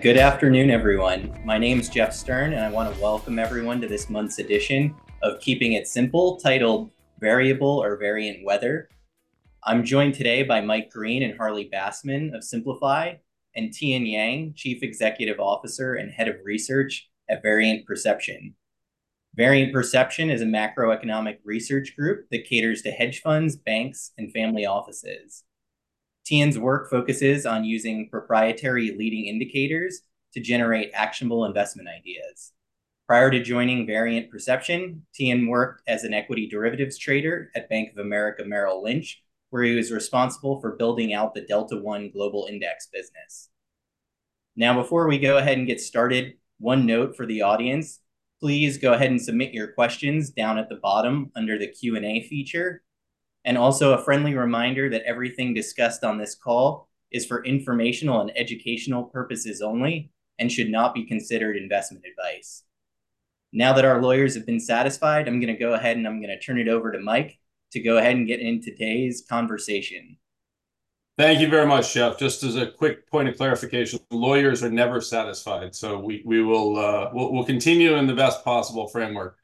Good afternoon, everyone. My name is Jeff Stern, and I want to welcome everyone to this month's edition of Keeping It Simple, titled Variable or Variant Weather. I'm joined today by Mike Green and Harley Bassman of Simplify, and Tian Yang, Chief Executive Officer and Head of Research at Variant Perception. Variant Perception is a macroeconomic research group that caters to hedge funds, banks, and family offices. Tian's work focuses on using proprietary leading indicators to generate actionable investment ideas. Prior to joining Variant Perception, Tian worked as an equity derivatives trader at Bank of America Merrill Lynch, where he was responsible for building out the Delta One global index business. Now, before we go ahead and get started, one note for the audience. Please go ahead and submit your questions down at the bottom under the Q&A feature, and also a friendly reminder that everything discussed on this call is for informational and educational purposes only and should not be considered investment advice. Now that our lawyers have been satisfied, I'm going to go ahead and I'm going to turn it over to Mike to go ahead and get into today's conversation. Thank you very much, Jeff. Just as a quick point of clarification, lawyers are never satisfied, so we will uh, we'll continue in the best possible framework.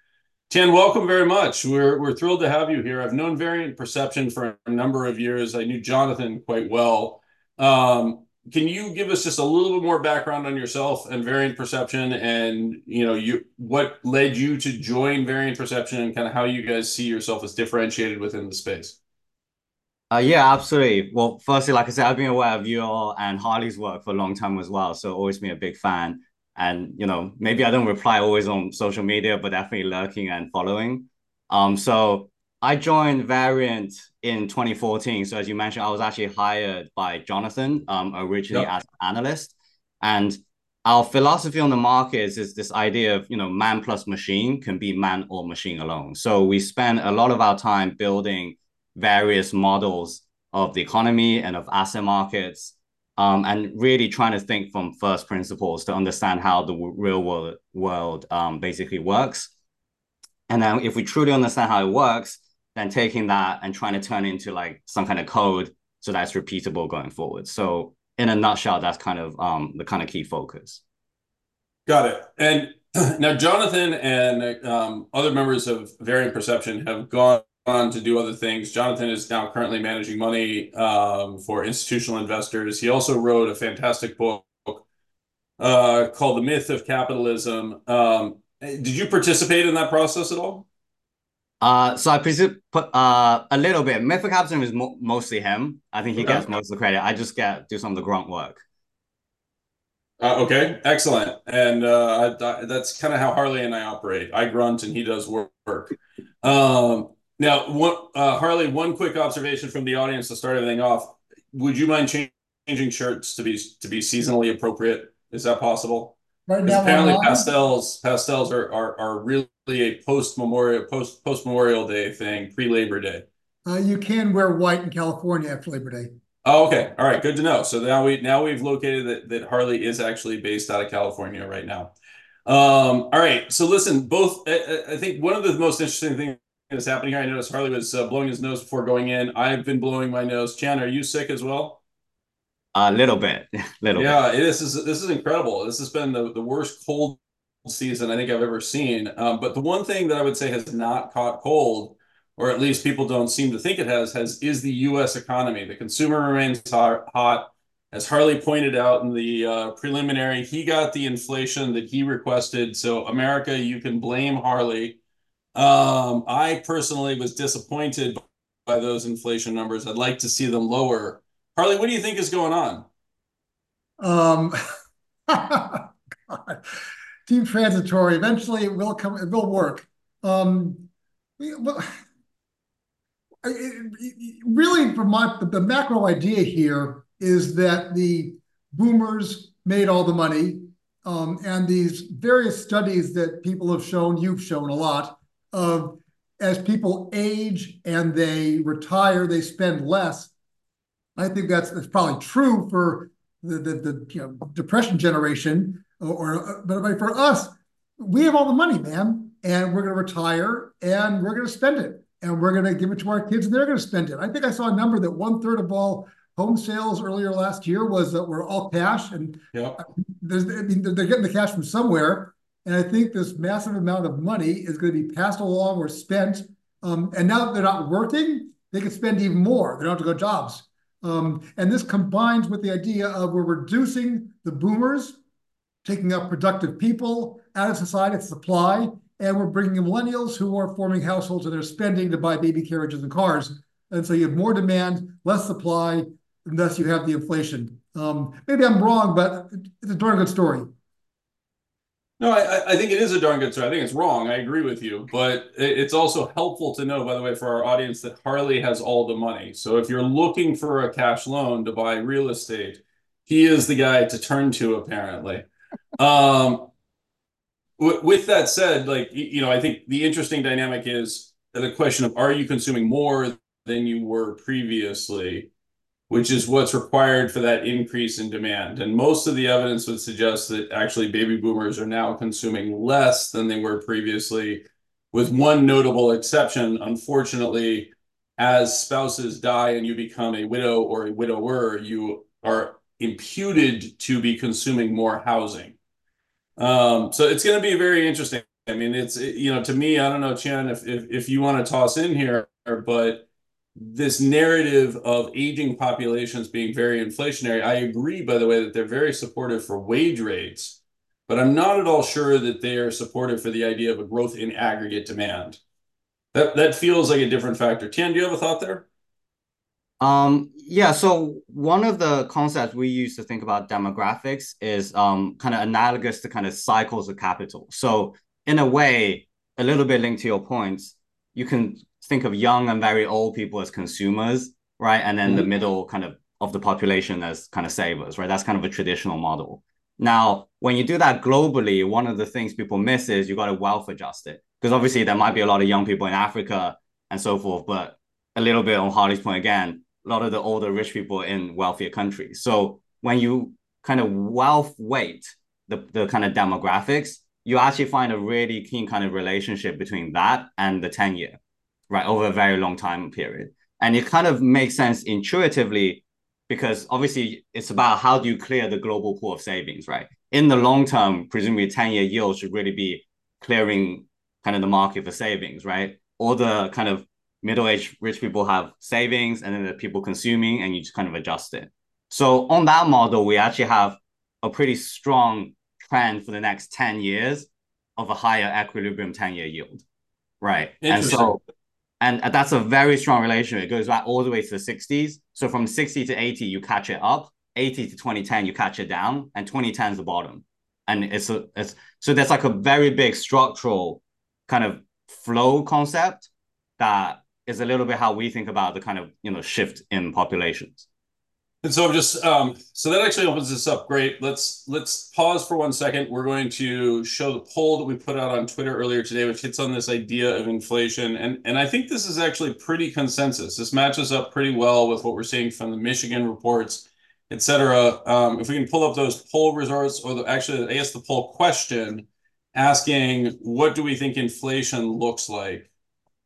Tian, welcome very much. We're thrilled to have you here. I've known Variant Perception for a number of years. I knew Jonathan quite well. Um, can you give us just a little bit more background on yourself and Variant Perception, and, you know, what led you to join Variant Perception, and kind of how you guys see yourself as differentiated within the space? Yeah, absolutely. Well, firstly, like I said, I've been aware of you all and Harley's work for a long time as well, so always been a big fan. And, you know, maybe I don't reply always on social media, but definitely lurking and following. Um, so I joined Variant in 2014. So as you mentioned, I was actually hired by Jonathan, um, originally- Yep... as an analyst. And our philosophy on the market is this idea of, you know, man plus machine can be man or machine alone. So we spend a lot of our time building various models of the economy and of asset markets, um, and really trying to think from first principles to understand how the real world world um, basically works. And then if we truly understand how it works, then taking that and trying to turn it into, like, some kind of code so that's repeatable going forward. So in a nutshell, that's kind of um, the kind of key focus. Got it. And now Jonathan and other members of Variant Perception have gone on to do other things. Jonathan is now currently managing money um, for institutional investors. He also wrote a fantastic book uh, called The Myth of Capitalism. Um, did you participate in that process at all? Uh, so I participated uh, a little bit. Myth of Capitalism is mostly him. I think he gets most of the credit. I just get do some of the grunt work. Okay, excellent. And that's kind of how Harley and I operate. I grunt, and he does work. Um, Now, uh, Harley, one quick observation from the audience to start everything off: would you mind changing shirts to be to be seasonally appropriate? Is that possible? Right now. Apparently, pastels are really a post-Memorial post post Memorial Day thing, pre-Labor Day. Uh, you can wear white in California after Labor Day. Oh, okay. All right, good to know. So now we now we've located that Harley is actually based out of California right now. Um, all right, so listen, both, I think one of the most interesting things that's happening here, I noticed Harley was uh, blowing his nose before going in. I've been blowing my nose. Tian, are you sick as well? A little bit. Little Yeah, bit. Yeah, this is incredible. This has been the the worst cold season I think I've ever seen. Um, but the one thing that I would say has not caught cold, or at least people don't seem to think it has, is the U.S. economy. The consumer remains hot. As Harley pointed out in the uh, preliminary, he got the inflation that he requested, so America, you can blame Harley. I personally was disappointed by those inflation numbers. I'd like to see them lower. Harley, what do you think is going on? Um, God. Deep transitory. Eventually, it will come, it will work. Well, really, from my the macro idea here is that the boomers made all the money, um, and these various studies that people have shown, you've shown a lot, of as people age and they retire, they spend less. I think that's probably true for the you know, Depression generation, or... But for us, we have all the money, man, and we're going to retire and we're going to spend it and we're going to give it to our kids and they're going to spend it. I think I saw a number that one third of all home sales earlier last year was that were all cash and there's, I mean, they're getting the cash from somewhere. And I think this massive amount of money is going to be passed along or spent. Um, and now that they're not working, they can spend even more. They don't have to go jobs. Um, and this combines with the idea of we're reducing the boomers, taking up productive people out of society, supply, and we're bringing millennials who are forming households and they're spending to buy baby carriages and cars. And so you have more demand, less supply, and thus you have the inflation. Um, maybe I'm wrong, but it's a darn good story. No, I, I think it is a darn good story. I think it's wrong. I agree with you, but it's also helpful to know, by the way, for our audience that Harley has all the money. So if you're looking for a cash loan to buy real estate, he is the guy to turn to, apparently. Um, with that said, like you know, I think the interesting dynamic is the question of are you consuming more than you were previously? Which is what's required for that increase in demand. And most of the evidence would suggest that actually baby boomers are now consuming less than they were previously, with one notable exception. Unfortunately, as spouses die and you become a widow or a widower, you are imputed to be consuming more housing. Um, so it's going to be very interesting. I mean, it's you know, to me, I don't know, Tian, if if, if you want to toss in here, but this narrative of aging populations being very inflationary, I agree, by the way, that they're very supportive for wage rates, but I'm not at all sure that they are supportive for the idea of a growth in aggregate demand. That that feels like a different factor. Tian, do you have a thought there? Um, yeah, so one of the concepts we use to think about demographics is um, kind of analogous to kind of cycles of capital. So in a way, a little bit linked to your points, you can think of young and very old people as consumers, right? And then mm-hmm. the middle kind of of the population as kind of savers, right? That's kind of a traditional model. Now, when you do that globally, one of the things people miss is you got to wealth adjust it. Because obviously there might be a lot of young people in Africa and so forth, but a little bit on Harley's point again, a lot of the older rich people in wealthier countries. So when you kind of wealth weight the, the kind of demographics, you actually find a really keen kind of relationship between that and the 10 year right, over a very long time period. And it kind of makes sense intuitively because obviously it's about how do you clear the global pool of savings, right? In the long term, presumably 10 year yield should really be clearing kind of the market for savings, right? All the kind of middle aged rich people have savings and then the people consuming, and you just kind of adjust it. So on that model, we actually have a pretty strong trend for the next 10 years of a higher equilibrium 10 year yield. Right. And so and that's a very strong relationship. It goes back all the way to the 60s. So from 60 to 80, you catch it up. 80 to 2010, you catch it down, and 2010 is the bottom. And it's a it's so there's like a very big structural kind of flow concept that is a little bit how we think about the kind of you know shift in populations. And so I'm just um, so that actually opens this up. Great. Let's let's pause for one second. We're going to show the poll that we put out on Twitter earlier today, which hits on this idea of inflation. And and I think this is actually pretty consensus. This matches up pretty well with what we're seeing from the Michigan reports, et cetera. Um, if we can pull up those poll results, or the, actually, I guess the poll question asking what do we think inflation looks like?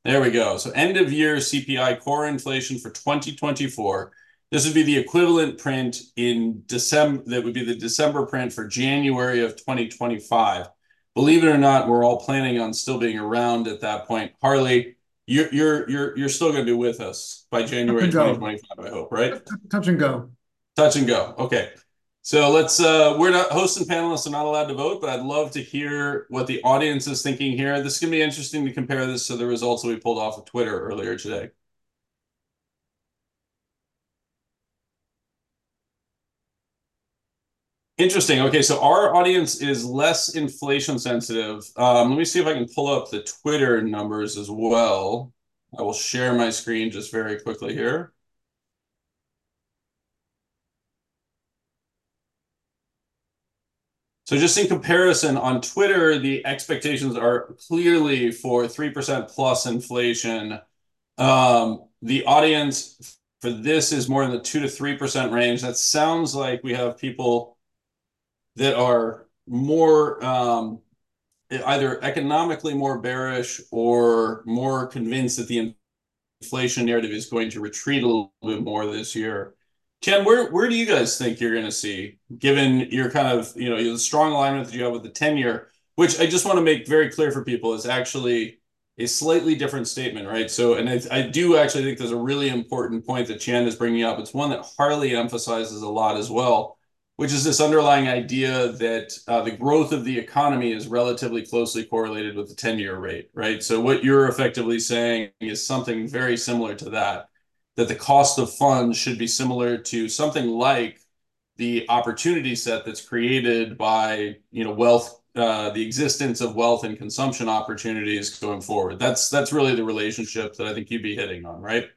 There we go. So end of year CPI core inflation for 2024 this would be the equivalent print in December. That would be the December print for January of 2025. Believe it or not, we're all planning on still being around at that point. Harley, you're you're you're you're still going to be with us by January 2025. I hope, right? Touch and go. Touch and go. Okay. So let's uh we're not hosts and panelists are not allowed to vote, but I'd love to hear what the audience is thinking here. This is gonna be interesting to compare this to the results that we pulled off of Twitter earlier today. Interesting. Okay, so our audience is less inflation sensitive. Um, let me see if I can pull up the Twitter numbers as well. I will share my screen just very quickly here. So just in comparison, on Twitter, the expectations are clearly for 3% plus inflation. Um, the audience for this is more in the 2 to 3% range. That sounds like we have people that are more um, either economically more bearish or more convinced that the inflation narrative is going to retreat a little bit more this year. Tian, where where do you guys think you're going to see, given your kind of you know the strong alignment that you have with the ten year, which I just want to make very clear for people is actually a slightly different statement, right? So, and I, I do actually think there's a really important point that Tian is bringing up. It's one that Harley emphasizes a lot as well, which is this underlying idea that uh, the growth of the economy is relatively closely correlated with the 10 year rate, right? So, what you're effectively saying is something very similar to that, that the cost of funds should be similar to something like the opportunity set that's created by you know wealth uh, the existence of wealth and consumption opportunities going forward. That's that's really the relationship that I think you'd be hitting on, right?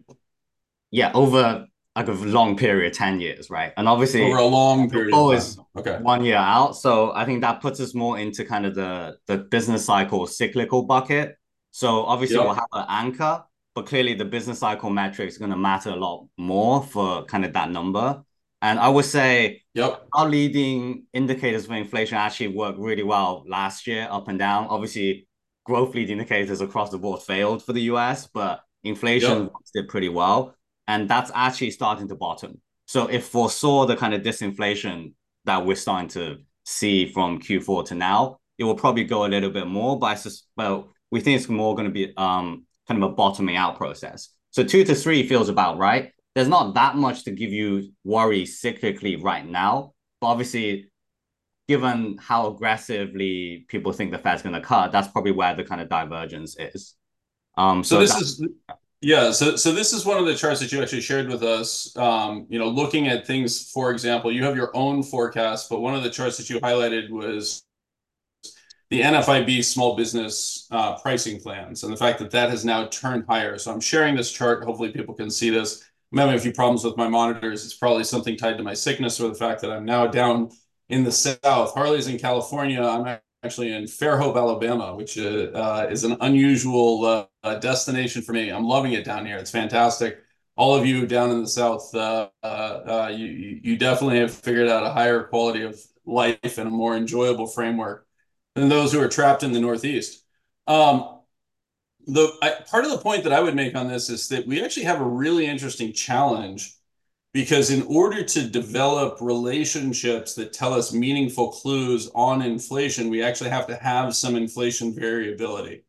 Yeah, over like a long period, ten years, right? And obviously over a long period, always okay, one year out. So I think that puts us more into kind of the the business cycle cyclical bucket. So obviously yep. we'll have an anchor, but clearly the business cycle metric is going to matter a lot more for kind of that number. And I would say yep. our leading indicators for inflation actually worked really well last year, up and down. Obviously, growth leading indicators across the board failed for the US, but inflation yep. did pretty well. And that's actually starting to bottom. So it foresaw the kind of disinflation that we're starting to see from Q4 to now. It will probably go a little bit more, but I sus- well, we think it's more going to be um kind of a bottoming out process. So two to three feels about right there's not that much to give you worry cyclically right now. But obviously, given how aggressively people think the Fed's going to cut, that's probably where the kind of divergence is. Um, so, so this is yeah. So so this is one of the charts that you actually shared with us. Um, you know, looking at things, for example, you have your own forecast, but one of the charts that you highlighted was the NFIB small business uh, pricing plans and the fact that that has now turned higher. So I'm sharing this chart. Hopefully, people can see this. I'm having a few problems with my monitors. It's probably something tied to my sickness or the fact that I'm now down in the south. Harley's in California. I'm actually in Fairhope, Alabama, which uh, uh, is an unusual uh, destination for me. I'm loving it down here. It's fantastic. All of you down in the south, uh, uh, uh, you you definitely have figured out a higher quality of life and a more enjoyable framework than those who are trapped in the northeast. Um, the I, part of the point that I would make on this is that we actually have a really interesting challenge because in order to develop relationships that tell us meaningful clues on inflation, we actually have to have some inflation variability.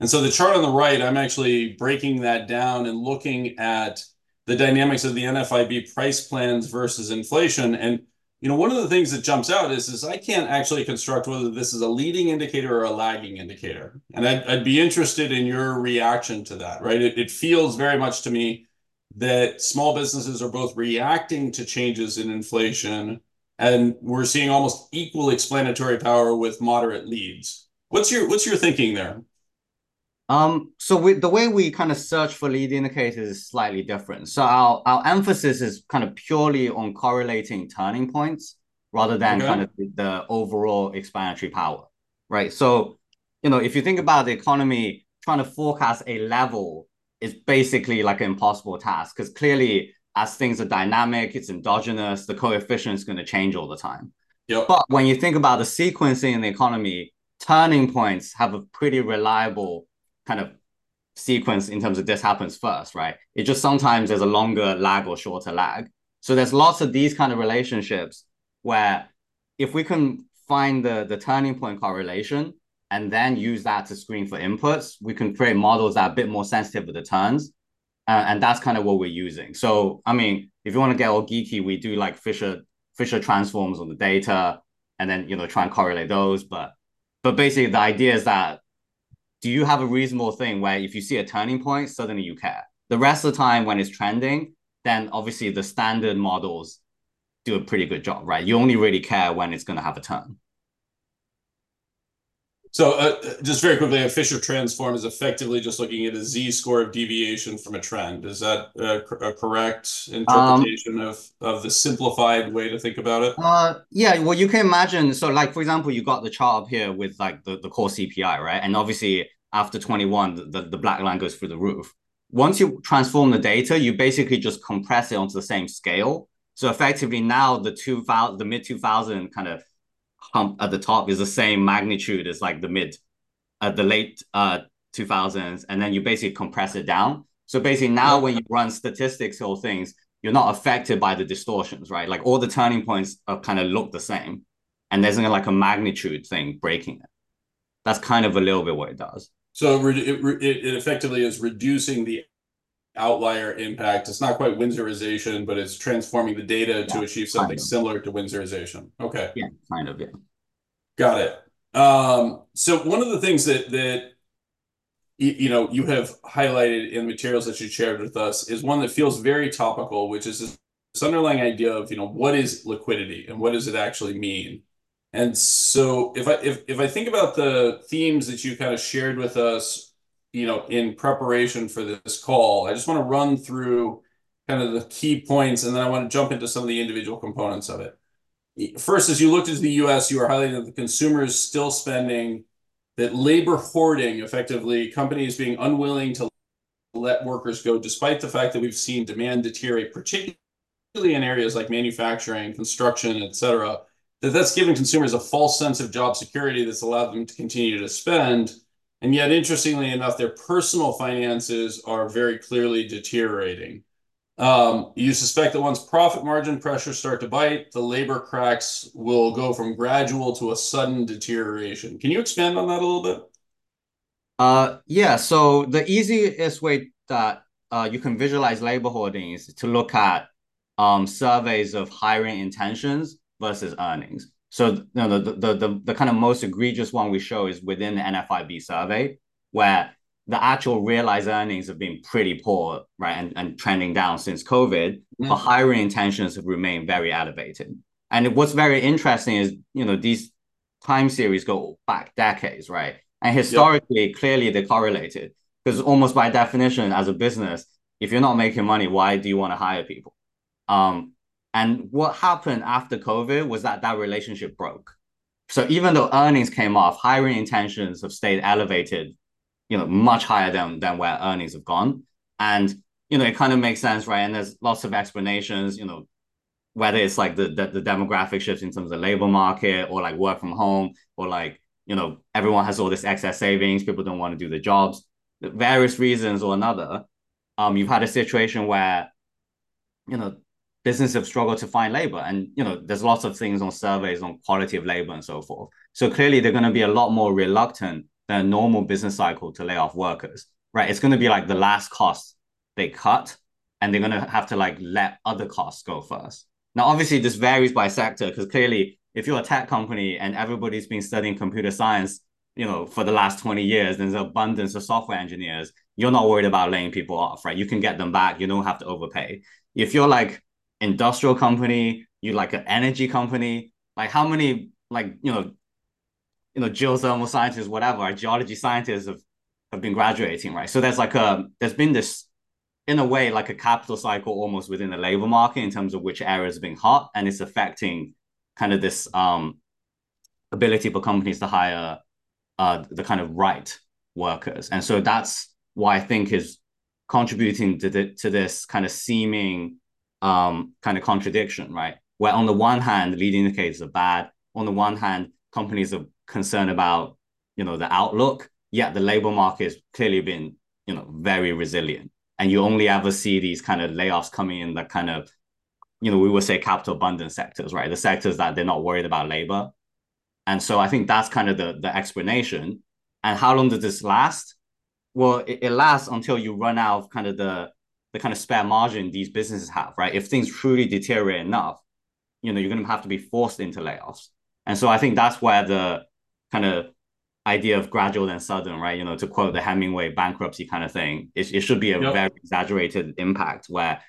And so the chart on the right, I'm actually breaking that down and looking at the dynamics of the NFIB price plans versus inflation. And you know, one of the things that jumps out is, is I can't actually construct whether this is a leading indicator or a lagging indicator. And I'd, I'd be interested in your reaction to that, right? It, it feels very much to me that small businesses are both reacting to changes in inflation and we're seeing almost equal explanatory power with moderate leads. What's your what's your thinking there? Um, so we, the way we kind of search for lead indicators is slightly different. So our, our emphasis is kind of purely on correlating turning points rather than okay. kind of the, the overall explanatory power, right? So, you know, if you think about the economy, trying to forecast a level is basically like an impossible task because clearly as things are dynamic, it's endogenous, the coefficient is going to change all the time. Yep. But when you think about the sequencing in the economy, turning points have a pretty reliable kind of sequence in terms of this happens first, right? It just sometimes there's a longer lag or shorter lag. So there's lots of these kind of relationships where if we can find the, the turning point correlation and then use that to screen for inputs, we can create models that are a bit more sensitive with the turns. Uh, and that's kind of what we're using. So, I mean, if you want to get all geeky, we do like Fisher Fisher transforms on the data and then, you know, try and correlate those. But but basically the idea is that do you have a reasonable thing where if you see a turning point, suddenly you care? The rest of the time when it's trending, then obviously the standard models do a pretty good job, right? You only really care when it's going to have a turn. So uh, just very quickly, a Fisher transform is effectively just looking at a z-score of deviation from a trend. Is that a, a correct interpretation um, of, of the simplified way to think about it? Uh, yeah, well, you can imagine. So like, for example, you got the chart up here with like the, the core CPI, right? And obviously after 21, the, the black line goes through the roof. Once you transform the data, you basically just compress it onto the same scale. So effectively now the 2000, the mid 2000 kind of hump at the top is the same magnitude as like the mid, at uh, the late uh 2000s, and then you basically compress it down. So basically now when you run statistics or things, you're not affected by the distortions, right? Like all the turning points are kind of look the same, and there's like a magnitude thing breaking it. That's kind of a little bit what it does. So it, it, it effectively is reducing the outlier impact. It's not quite Winsorization, but it's transforming the data yeah, to achieve something kind of. similar to Winsorization. Okay. Yeah, kind of, yeah. Got it. Um, so one of the things that that you know you have highlighted in the materials that you shared with us is one that feels very topical, which is this, this underlying idea of you know what is liquidity and what does it actually mean. And so if I if if I think about the themes that you kind of shared with us you know, in preparation for this call. I just want to run through kind of the key points, and then I want to jump into some of the individual components of it. First, as you looked into the U.S., you are highlighting that the consumer is still spending, that labor hoarding, effectively, companies being unwilling to let workers go, despite the fact that we've seen demand deteriorate, particularly in areas like manufacturing, construction, et cetera, that that's given consumers a false sense of job security that's allowed them to continue to spend and yet, interestingly enough, their personal finances are very clearly deteriorating. Um, you suspect that once profit margin pressures start to bite, the labor cracks will go from gradual to a sudden deterioration. Can you expand on that a little bit? Uh, yeah. So the easiest way that uh, you can visualize labor hoarding is to look at um, surveys of hiring intentions versus earnings. So you know, the, the, the, the kind of most egregious one we show is within the NFIB survey, where the actual realized earnings have been pretty poor, right, and, and trending down since COVID, but hiring intentions have remained very elevated. And what's very interesting is, you know, these time series go back decades, right? And historically, clearly they're correlated because almost by definition, as a business, if you're not making money, why do you want to hire people? Um, and what happened after COVID was that that relationship broke. So even though earnings came off, hiring intentions have stayed elevated, you know, much higher than than where earnings have gone. And you know, it kind of makes sense, right? And there's lots of explanations, you know, whether it's like the, the, the demographic shifts in terms of the labor market or like work from home or like, you know, everyone has all this excess savings, people don't want to do the jobs, various reasons or another. Um, you've had a situation where, you know, businesses have struggled to find labor. And you know, there's lots of things on surveys on quality of labor and so forth. So clearly they're going to be a lot more reluctant than a normal business cycle to lay off workers. Right. It's going to be like the last cost they cut, and they're going to have to like let other costs go first. Now, obviously, this varies by sector because clearly, if you're a tech company and everybody's been studying computer science, you know, for the last 20 years, there's an abundance of software engineers. You're not worried about laying people off, right? You can get them back. You don't have to overpay. If you're like industrial company, you like an energy company. Like how many like you know, you know, geothermal scientists, whatever, geology scientists have have been graduating, right? So there's like a there's been this in a way like a capital cycle almost within the labor market in terms of which areas are being hot and it's affecting kind of this um ability for companies to hire uh the kind of right workers and so that's why i think is contributing to the, to this kind of seeming um, kind of contradiction, right? Where on the one hand, leading indicators are bad. On the one hand, companies are concerned about, you know, the outlook. Yet the labor market has clearly been, you know, very resilient. And you only ever see these kind of layoffs coming in the kind of, you know, we would say capital abundant sectors, right? The sectors that they're not worried about labor. And so I think that's kind of the, the explanation. And how long does this last? Well, it, it lasts until you run out of kind of the the kind of spare margin these businesses have, right? If things truly deteriorate enough, you know, you're going to have to be forced into layoffs. And so I think that's where the kind of idea of gradual and sudden, right? You know, to quote the Hemingway bankruptcy kind of thing, it, it should be a yep. very exaggerated impact where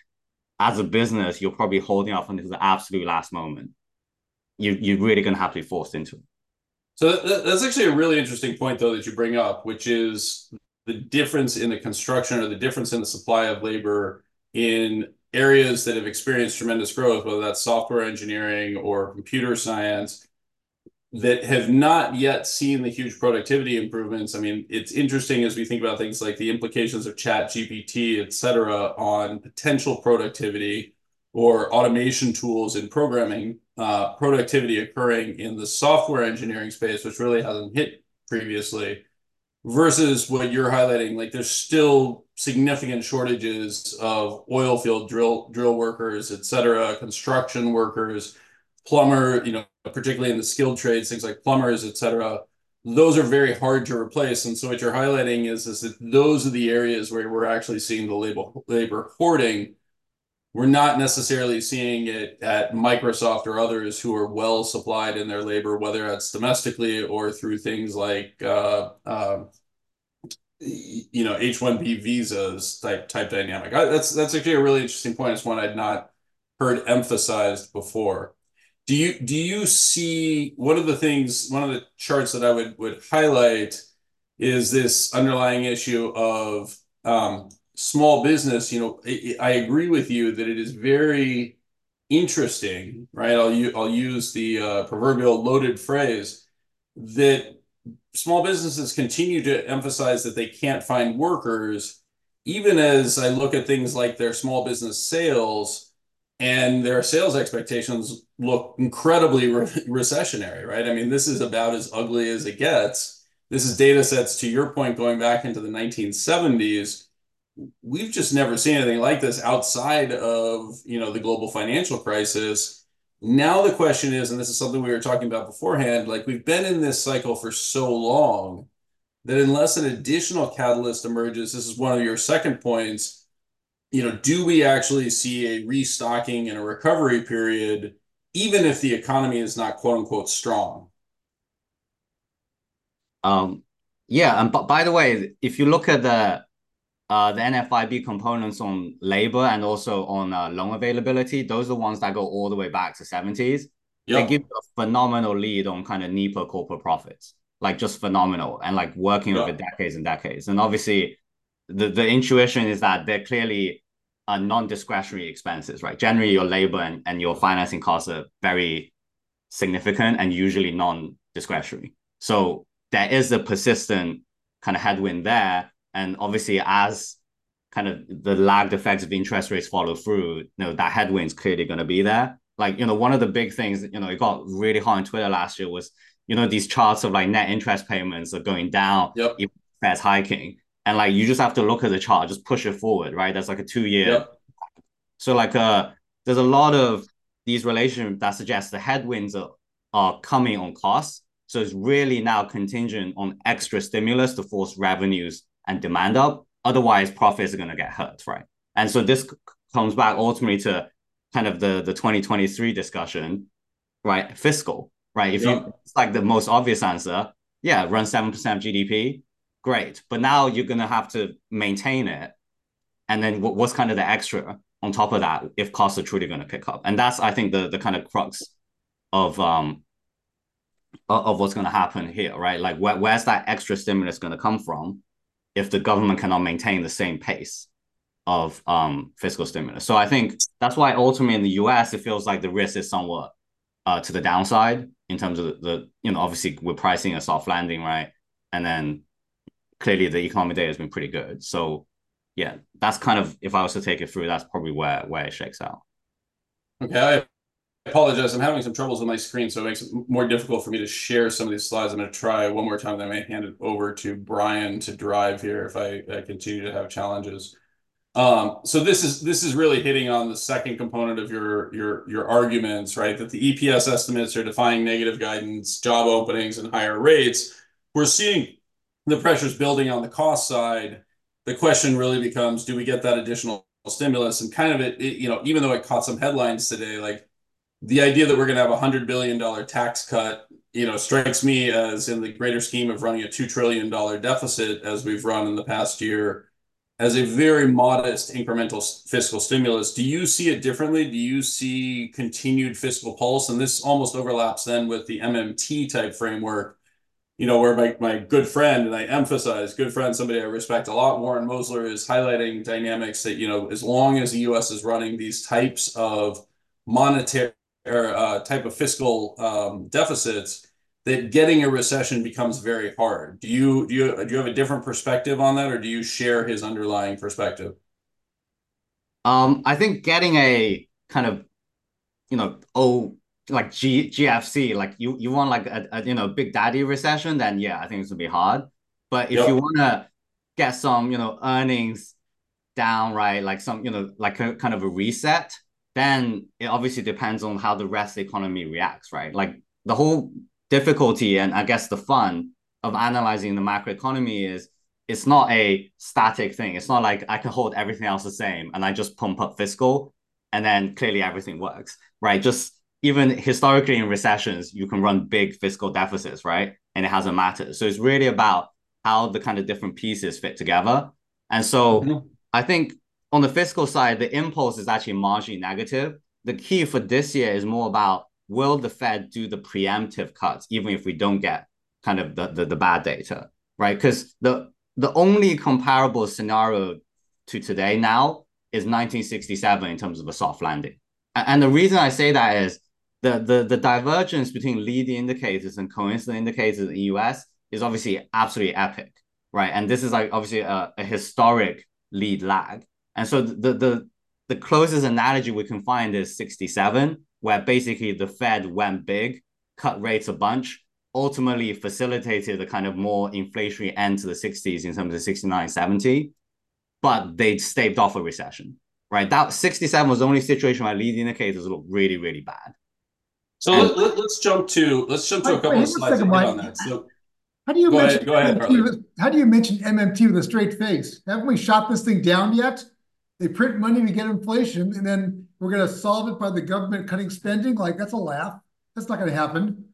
as a business, you're probably holding off until the absolute last moment. You, you're really going to have to be forced into it. So that's actually a really interesting point, though, that you bring up, which is the difference in the construction or the difference in the supply of labor in areas that have experienced tremendous growth, whether that's software engineering or computer science, that have not yet seen the huge productivity improvements. I mean, it's interesting as we think about things like the implications of Chat GPT, et cetera, on potential productivity. or automation tools in programming, uh, productivity occurring in the software engineering space, which really hasn't hit previously, versus what you're highlighting. Like there's still significant shortages of oil field drill drill workers, et cetera, construction workers, plumber, you know, particularly in the skilled trades, things like plumbers, et cetera. Those are very hard to replace. And so what you're highlighting is, is that those are the areas where we're actually seeing the labor labor hoarding we're not necessarily seeing it at Microsoft or others who are well supplied in their labor, whether that's domestically or through things like uh, uh, you know H-1B visas type type dynamic. That's that's actually a really interesting point. It's one I'd not heard emphasized before. Do you do you see one of the things one of the charts that I would would highlight is this underlying issue of um, small business, you know, I agree with you that it is very interesting, right? I'll I'll use the uh, proverbial loaded phrase that small businesses continue to emphasize that they can't find workers, even as I look at things like their small business sales and their sales expectations look incredibly re recessionary, right? I mean, this is about as ugly as it gets. This is data sets, to your point, going back into the 1970s we've just never seen anything like this outside of you know the global financial crisis. Now the question is and this is something we were talking about beforehand like we've been in this cycle for so long that unless an additional catalyst emerges this is one of your second points you know do we actually see a restocking and a recovery period even if the economy is not quote unquote strong? Um yeah and but by the way if you look at the uh, the NFIB components on labor and also on uh, loan availability, those are the ones that go all the way back to 70s. Yep. They give a phenomenal lead on kind of NIPA corporate profits, like just phenomenal and like working yep. over decades and decades. And obviously, the, the intuition is that they're clearly uh, non-discretionary expenses, right? Generally, your labor and, and your financing costs are very significant and usually non-discretionary. So there is a persistent kind of headwind there and obviously, as kind of the lagged effects of interest rates follow through, you know, that headwind's clearly going to be there. Like, you know, one of the big things, you know, it got really hot on Twitter last year was, you know, these charts of like net interest payments are going down, yep. even Fed's hiking. And like, you just have to look at the chart, just push it forward, right? That's like a two year. Yep. So, like, uh, there's a lot of these relationships that suggest the headwinds are, are coming on costs. So it's really now contingent on extra stimulus to force revenues and demand up. Otherwise, profits are going to get hurt, right? And so this comes back ultimately to kind of the the 2023 discussion, right? Fiscal, right? If you it's like the most obvious answer, yeah, run seven percent GDP, great. But now you're going to have to maintain it, and then what's kind of the extra on top of that if costs are truly going to pick up? And that's I think the the kind of crux of um of what's going to happen here, right? Like where, where's that extra stimulus going to come from? If the government cannot maintain the same pace of um, fiscal stimulus. So I think that's why ultimately in the US, it feels like the risk is somewhat uh, to the downside in terms of the, the, you know, obviously we're pricing a soft landing, right? And then clearly the economic data has been pretty good. So yeah, that's kind of, if I was to take it through, that's probably where, where it shakes out. Okay. I apologize. I'm having some troubles with my screen, so it makes it more difficult for me to share some of these slides. I'm going to try one more time, then I may hand it over to Brian to drive here if I, I continue to have challenges. Um, so this is this is really hitting on the second component of your your your arguments, right? That the EPS estimates are defying negative guidance, job openings, and higher rates. We're seeing the pressures building on the cost side. The question really becomes, do we get that additional stimulus? And kind of it, it you know, even though it caught some headlines today, like the idea that we're going to have a hundred billion dollar tax cut, you know, strikes me as in the greater scheme of running a two trillion dollar deficit as we've run in the past year, as a very modest incremental fiscal stimulus. Do you see it differently? Do you see continued fiscal pulse? And this almost overlaps then with the MMT type framework, you know, where my, my good friend, and I emphasize good friend, somebody I respect a lot, Warren Mosler, is highlighting dynamics that, you know, as long as the US is running these types of monetary or uh, type of fiscal um, deficits, that getting a recession becomes very hard. Do you do you do you have a different perspective on that, or do you share his underlying perspective? Um, I think getting a kind of, you know, oh, like G, GFC, like you, you want like a, a, you know, big daddy recession, then yeah, I think it's gonna be hard. But if yep. you want to get some, you know, earnings down, right, like some, you know, like a kind of a reset, then it obviously depends on how the rest of the economy reacts, right? Like the whole difficulty and I guess the fun of analyzing the macroeconomy is it's not a static thing. It's not like I can hold everything else the same and I just pump up fiscal and then clearly everything works, right? Just even historically in recessions, you can run big fiscal deficits, right? And it hasn't mattered. So it's really about how the kind of different pieces fit together. And so mm-hmm. I think on the fiscal side, the impulse is actually marginally negative. The key for this year is more about will the Fed do the preemptive cuts, even if we don't get kind of the, the, the bad data, right? Because the the only comparable scenario to today now is 1967 in terms of a soft landing. And the reason I say that is the, the, the divergence between leading indicators and coincident indicators in the US is obviously absolutely epic, right? And this is like obviously a, a historic lead lag. And so the, the, the closest analogy we can find is 67, where basically the Fed went big, cut rates a bunch, ultimately facilitated a kind of more inflationary end to the 60s in terms of 69, 70, but they staved off a recession, right? That 67 was the only situation where leading indicators look really, really bad. So and, let, us jump to let's jump to a couple of slides on that. So how do you go mention ahead, go ahead, with, how do you mention MMT with a straight face? Haven't we shot this thing down yet? They print money to get inflation, and then we're going to solve it by the government cutting spending. Like that's a laugh. That's not going to happen.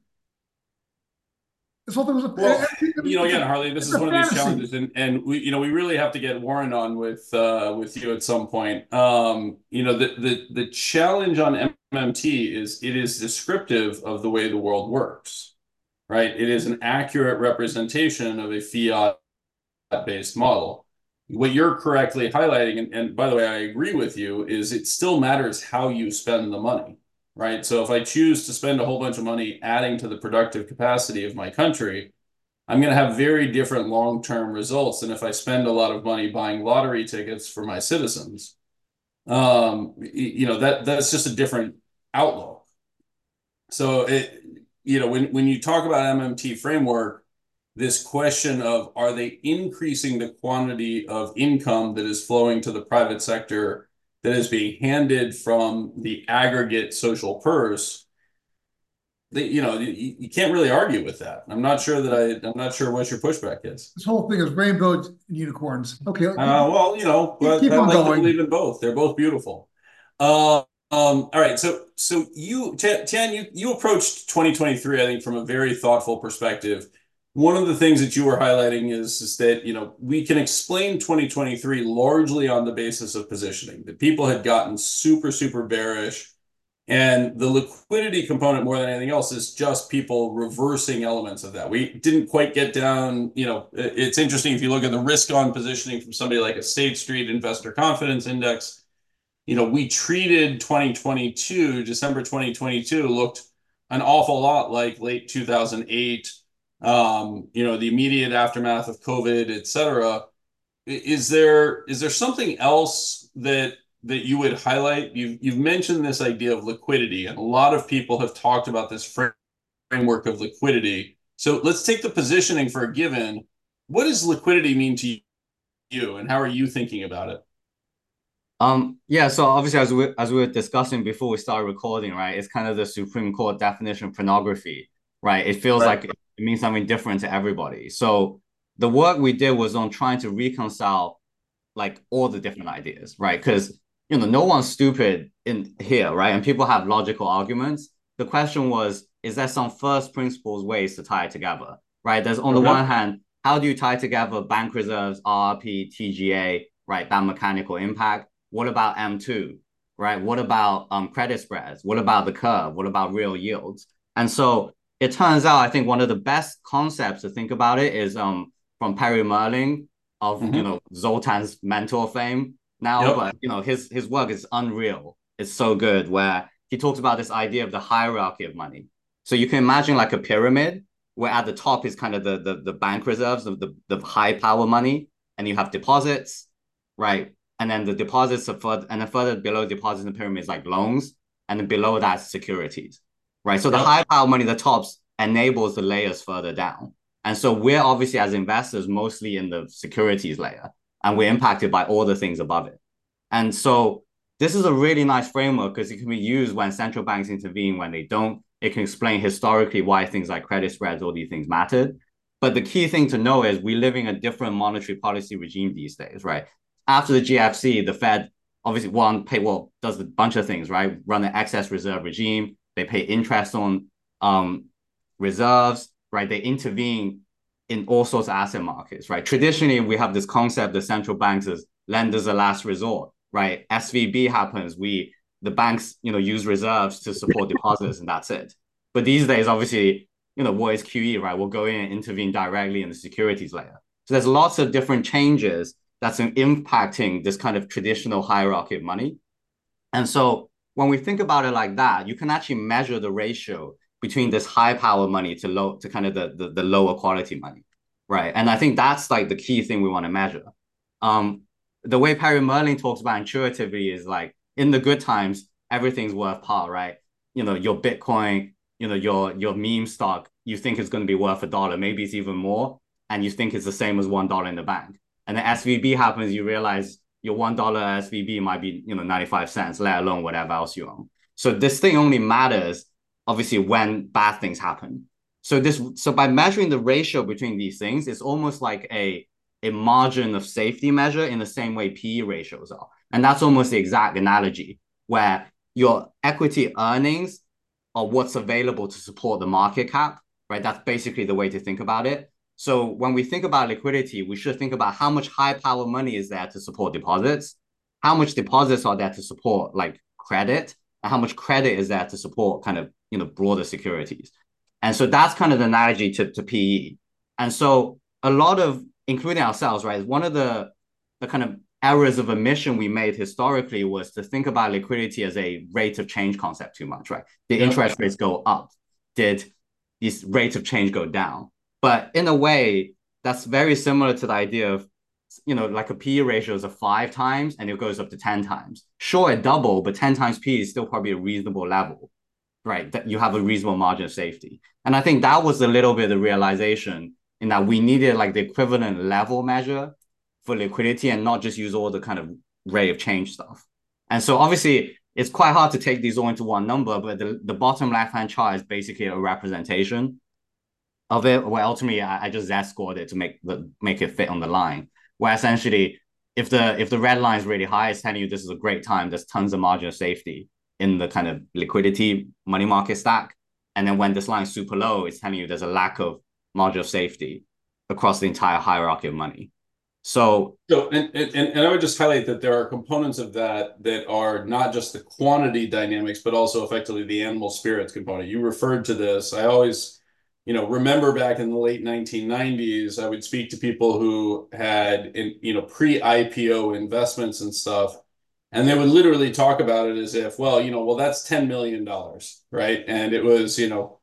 This whole thing was a well, you know, again, Harley, this is one of these challenges, and and we, you know, we really have to get Warren on with uh, with you at some point. Um, you know, the the the challenge on MMT is it is descriptive of the way the world works, right? It is an accurate representation of a fiat based model. What you're correctly highlighting, and, and by the way, I agree with you, is it still matters how you spend the money right? So if I choose to spend a whole bunch of money adding to the productive capacity of my country, I'm going to have very different long-term results than if I spend a lot of money buying lottery tickets for my citizens. Um, you know, that that's just a different outlook. So it, you know, when when you talk about MMT framework, this question of are they increasing the quantity of income that is flowing to the private sector that is being handed from the aggregate social purse, you know, you, you, can't really argue with that. I'm not sure that I, I'm not sure what your pushback is. This whole thing is rainbows and unicorns. Okay. Uh, well, you know, keep, keep I like going. believe in both. They're both beautiful. Uh, um, all right. So, so you, Tian, you, you approached 2023, I think, from a very thoughtful perspective one of the things that you were highlighting is, that you know we can explain 2023 largely on the basis of positioning. That people had gotten super super bearish and the liquidity component more than anything else is just people reversing elements of that. We didn't quite get down you know it's interesting if you look at the risk on positioning from somebody like a state street investor confidence index you know we treated 2022 december 2022 looked an awful lot like late 2008 um, you know, the immediate aftermath of COVID, et cetera. Is there is there something else that that you would highlight? You've you've mentioned this idea of liquidity, and a lot of people have talked about this framework of liquidity. So let's take the positioning for a given. What does liquidity mean to you, and how are you thinking about it? Um, yeah, so obviously, as we as we were discussing before we started recording, right, it's kind of the Supreme Court definition of pornography, right? It feels right. like it means something different to everybody. So the work we did was on trying to reconcile like all the different ideas, right? Because you know, no one's stupid in here, right? And people have logical arguments. The question was, is there some first principles ways to tie it together, right? There's on the one hand, how do you tie together bank reserves, RRP, TGA, right? That mechanical impact. What about M2, right? What about um, credit spreads? What about the curve? What about real yields? And so it turns out I think one of the best concepts to think about it is um from Perry Mehrling of mm-hmm. you know Zoltan's mentor fame now, yep. but you know his his work is unreal. It's so good where he talks about this idea of the hierarchy of money. So you can imagine like a pyramid where at the top is kind of the the, the bank reserves of the, the high power money, and you have deposits, right? and then the deposits are further, and then further below deposits in the pyramid is like loans, and then below that securities, right? So the yep. high power money, the tops enables the layers further down. And so we're obviously as investors mostly in the securities layer, and we're impacted by all the things above it. And so this is a really nice framework because it can be used when central banks intervene, when they don't. It can explain historically why things like credit spreads, all these things mattered. But the key thing to know is we live in a different monetary policy regime these days, right? After the GFC, the Fed obviously one pay well does a bunch of things, right? Run the excess reserve regime. They pay interest on um, reserves, right? They intervene in all sorts of asset markets, right? Traditionally, we have this concept that central banks as lenders of last resort, right? SVB happens, we the banks, you know, use reserves to support deposits, and that's it. But these days, obviously, you know, what is QE, right? We'll go in and intervene directly in the securities layer. So there's lots of different changes that's impacting this kind of traditional hierarchy of money. And so when we think about it like that, you can actually measure the ratio between this high power money to low to kind of the, the, the lower quality money. Right. And I think that's like the key thing we want to measure. Um, the way Perry Mehrling talks about intuitively is like in the good times, everything's worth par, right? You know, your Bitcoin, you know, your your meme stock, you think it's going to be worth a dollar, maybe it's even more, and you think it's the same as one dollar in the bank. And the SVB happens, you realize your one dollar SVB might be, you know, 95 cents, let alone whatever else you own. So this thing only matters obviously when bad things happen. So this so by measuring the ratio between these things, it's almost like a a margin of safety measure in the same way PE ratios are. And that's almost the exact analogy where your equity earnings are what's available to support the market cap, right? That's basically the way to think about it. So when we think about liquidity, we should think about how much high power money is there to support deposits, how much deposits are there to support like credit, and how much credit is there to support kind of you know broader securities. And so that's kind of the analogy to, to PE. And so a lot of including ourselves, right? One of the the kind of errors of omission we made historically was to think about liquidity as a rate of change concept too much, right? Did interest rates go up? Did these rates of change go down? But in a way, that's very similar to the idea of, you know, like a P ratio is a five times and it goes up to 10 times. Sure, it double, but 10 times P is still probably a reasonable level, right? That you have a reasonable margin of safety. And I think that was a little bit of the realization in that we needed like the equivalent level measure for liquidity and not just use all the kind of rate of change stuff. And so obviously it's quite hard to take these all into one number, but the, the bottom left-hand chart is basically a representation of it, well, ultimately I, I just Z scored it to make the make it fit on the line. Where essentially, if the if the red line is really high, it's telling you this is a great time. There's tons of margin of safety in the kind of liquidity money market stack. And then when this line is super low, it's telling you there's a lack of margin of safety across the entire hierarchy of money. So, so and, and, and I would just highlight that there are components of that that are not just the quantity dynamics, but also effectively the animal spirits component. You referred to this. I always you know, remember back in the late 1990s, I would speak to people who had, in, you know, pre-IPO investments and stuff, and they would literally talk about it as if, well, you know, well, that's $10 million, right? And it was, you know,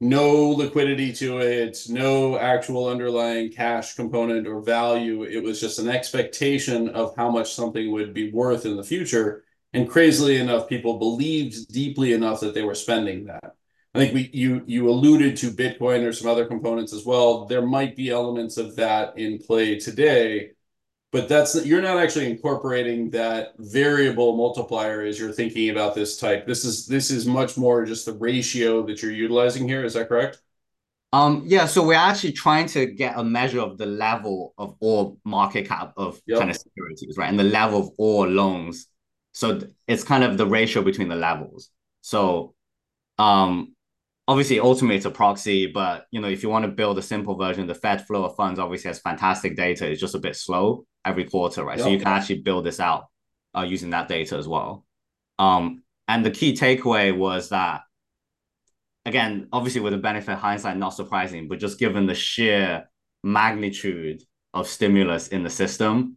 no liquidity to it, no actual underlying cash component or value. It was just an expectation of how much something would be worth in the future. And crazily enough, people believed deeply enough that they were spending that. I think we you you alluded to Bitcoin or some other components as well. There might be elements of that in play today, but that's you're not actually incorporating that variable multiplier as you're thinking about this type. This is this is much more just the ratio that you're utilizing here. Is that correct? Um, yeah, so we're actually trying to get a measure of the level of all market cap of yep. kind of securities, right? And the level of all loans. So it's kind of the ratio between the levels. So um obviously ultimately it's a proxy but you know if you want to build a simple version the fed flow of funds obviously has fantastic data. It's just a bit slow every quarter right? So you can actually build this out uh, using that data as well. Um and the key takeaway was that again obviously with the benefit of hindsight not surprising but just given the sheer magnitude of stimulus in the system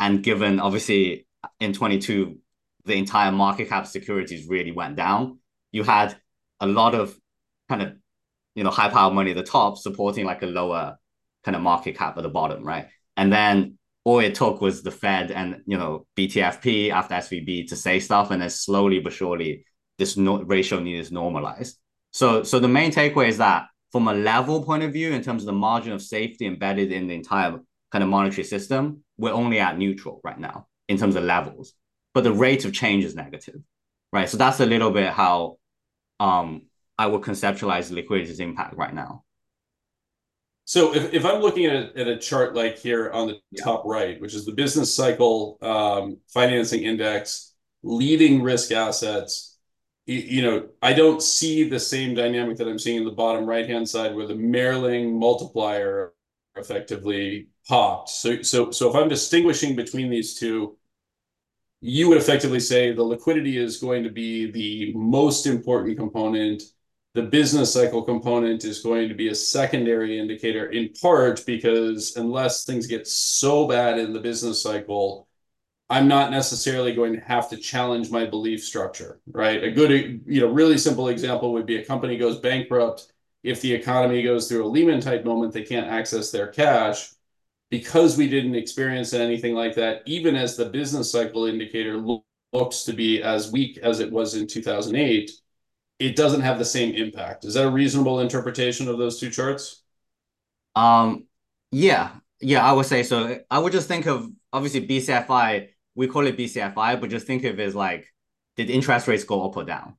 and given obviously in 22 the entire market cap securities really went down you had a lot of kind of you know high power money at the top supporting like a lower kind of market cap at the bottom, right? And then all it took was the Fed and you know BTFP after SVB to say stuff, and then slowly but surely this no- ratio needs normalized. So so the main takeaway is that from a level point of view, in terms of the margin of safety embedded in the entire kind of monetary system, we're only at neutral right now in terms of levels, but the rate of change is negative, right? So that's a little bit how um, I would conceptualize liquidity's impact right now. So if, if I'm looking at a, at a chart like here on the yeah. top right, which is the business cycle um, financing index, leading risk assets, you, you, know, I don't see the same dynamic that I'm seeing in the bottom right hand side where the Merrill multiplier effectively popped. So so so if I'm distinguishing between these two, you would effectively say the liquidity is going to be the most important component the business cycle component is going to be a secondary indicator, in part because unless things get so bad in the business cycle, I'm not necessarily going to have to challenge my belief structure, right? A good, you know, really simple example would be a company goes bankrupt. If the economy goes through a Lehman type moment, they can't access their cash. Because we didn't experience anything like that, even as the business cycle indicator looks to be as weak as it was in 2008, it doesn't have the same impact. Is that a reasonable interpretation of those two charts? Um, yeah, yeah, I would say so. I would just think of obviously BCFI. We call it BCFI, but just think of it as like, did interest rates go up or down?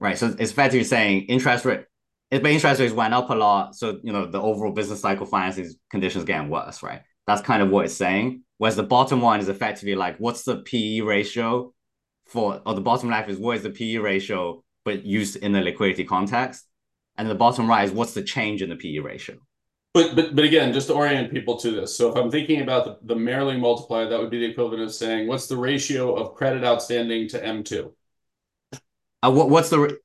Right. So it's be saying interest rate. If interest rates went up a lot, so you know the overall business cycle financing conditions getting worse, right? That's kind of what it's saying. Whereas the bottom one is effectively like, what's the PE ratio for, or the bottom left is what is the PE ratio but used in the liquidity context. And the bottom right is what's the change in the PE ratio. But but but again, just to orient people to this. So if I'm thinking about the, the Merrill multiplier, that would be the equivalent of saying what's the ratio of credit outstanding to M2? Uh, what, what's the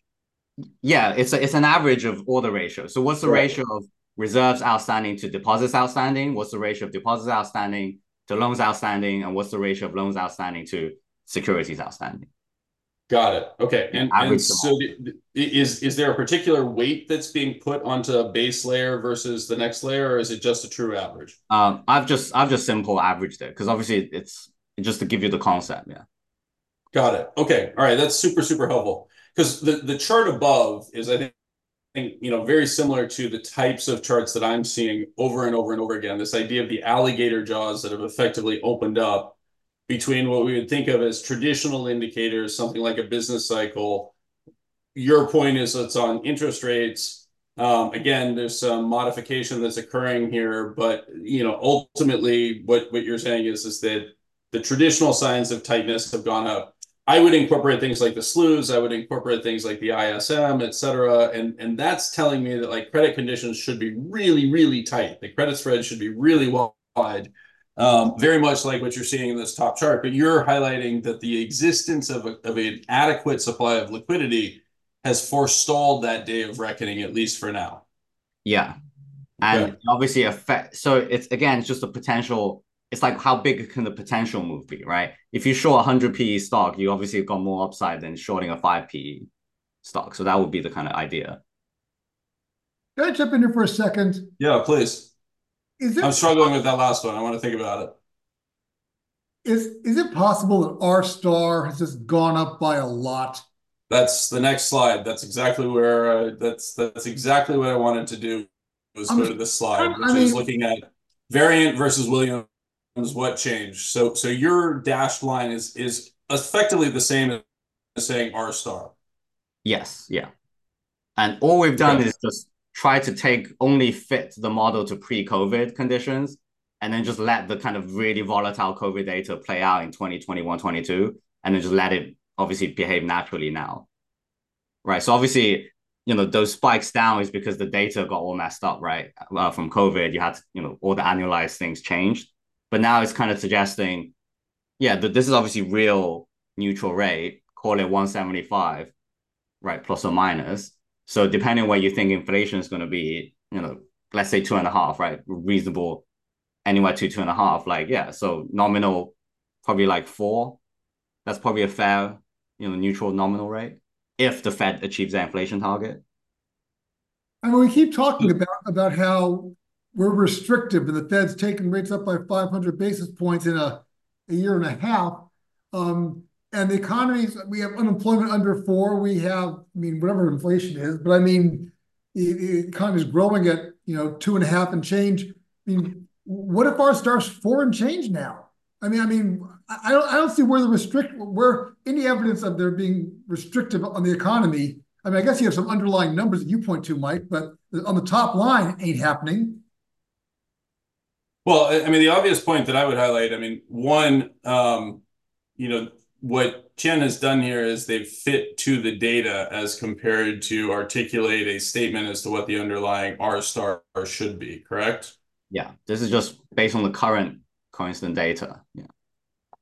yeah, it's a, it's an average of all the ratios. So what's the right. ratio of reserves outstanding to deposits outstanding? What's the ratio of deposits outstanding to loans outstanding? And what's the ratio of loans outstanding to securities outstanding? Got it. Okay. And, and so is is there a particular weight that's being put onto a base layer versus the next layer, or is it just a true average? Um, I've just I've just simple averaged it because obviously it's just to give you the concept. Yeah. Got it. Okay. All right. That's super super helpful because the the chart above is I think you know very similar to the types of charts that I'm seeing over and over and over again. This idea of the alligator jaws that have effectively opened up between what we would think of as traditional indicators, something like a business cycle. Your point is it's on interest rates. Um, again, there's some modification that's occurring here, but you know, ultimately, what you're saying is that the traditional signs of tightness have gone up. I would incorporate things like the SLOOS. I would incorporate things like the ISM, et cetera, and and that's telling me that like credit conditions should be really, really tight. The credit spread should be really wide Um, very much like what you're seeing in this top chart, but you're highlighting that the existence of, a, of an adequate supply of liquidity has forestalled that day of reckoning, at least for now. Yeah. And okay. obviously affect so it's again it's just a potential it's like how big can the potential move be, right? If you short 100 PE stock, you obviously got more upside than shorting a 5 PE stock. So that would be the kind of idea. Can I jump in here for a second? Yeah, please. Is it, I'm struggling with that last one. I want to think about it. Is is it possible that R star has just gone up by a lot? That's the next slide. That's exactly where uh, that's that's exactly what I wanted to do was I'm, go to this slide, which I mean, is looking at variant versus Williams. What changed? So so your dashed line is is effectively the same as saying R star. Yes. Yeah. And all we've done is just try to take only fit the model to pre-COVID conditions and then just let the kind of really volatile COVID data play out in 2021, 22, and then just let it obviously behave naturally now. Right. So obviously, you know, those spikes down is because the data got all messed up, right? Uh, from COVID, you had, to, you know, all the annualized things changed. But now it's kind of suggesting, yeah, that this is obviously real neutral rate, call it 175, right? Plus or minus so depending on what you think inflation is going to be, you know, let's say two and a half, right? Reasonable, anywhere to two and a half. Like yeah, so nominal, probably like four. That's probably a fair, you know, neutral nominal rate if the Fed achieves their inflation target. And we keep talking about about how we're restrictive and the Fed's taken rates up by 500 basis points in a, a year and a half. Um, and the economies, we have unemployment under four. We have, I mean, whatever inflation is, but I mean, the, economy is growing at, you know, two and a half and change. I mean, what if R star's four and change now? I mean, I mean, I don't, I don't see where the restrict, where any evidence of there being restrictive on the economy. I mean, I guess you have some underlying numbers that you point to, Mike, but on the top line, ain't happening. Well, I mean, the obvious point that I would highlight, I mean, one, um, you know, what Tian has done here is they've fit to the data as compared to articulate a statement as to what the underlying R star should be, correct? Yeah, this is just based on the current coincident data. Yeah.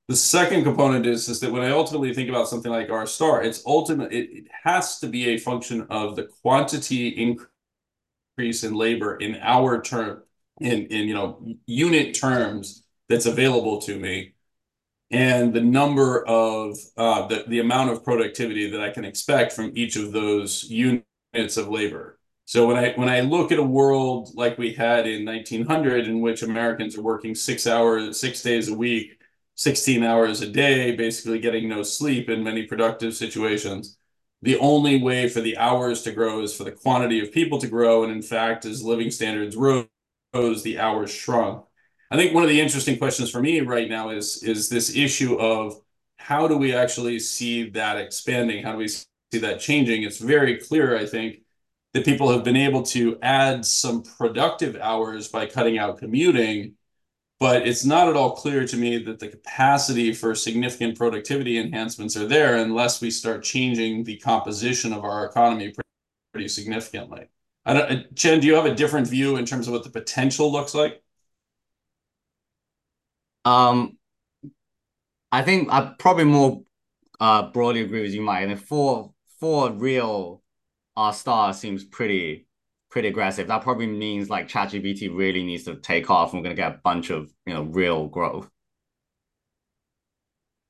The second component is, is that when I ultimately think about something like R star, it's ultimate, it, it has to be a function of the quantity increase in labor in our term, in, in you know, unit terms that's available to me and the number of uh, the, the amount of productivity that I can expect from each of those units of labor. So when I when I look at a world like we had in 1900, in which Americans are working six hours, six days a week, 16 hours a day, basically getting no sleep in many productive situations, the only way for the hours to grow is for the quantity of people to grow, and in fact, as living standards rose, the hours shrunk. I think one of the interesting questions for me right now is is this issue of how do we actually see that expanding? How do we see that changing? It's very clear, I think, that people have been able to add some productive hours by cutting out commuting, but it's not at all clear to me that the capacity for significant productivity enhancements are there unless we start changing the composition of our economy pretty significantly. I don't, Tian, do you have a different view in terms of what the potential looks like? Um, I think I probably more uh broadly agree with you, Mike. And four four real R star seems pretty pretty aggressive. That probably means like ChatGPT really needs to take off. And we're gonna get a bunch of you know real growth.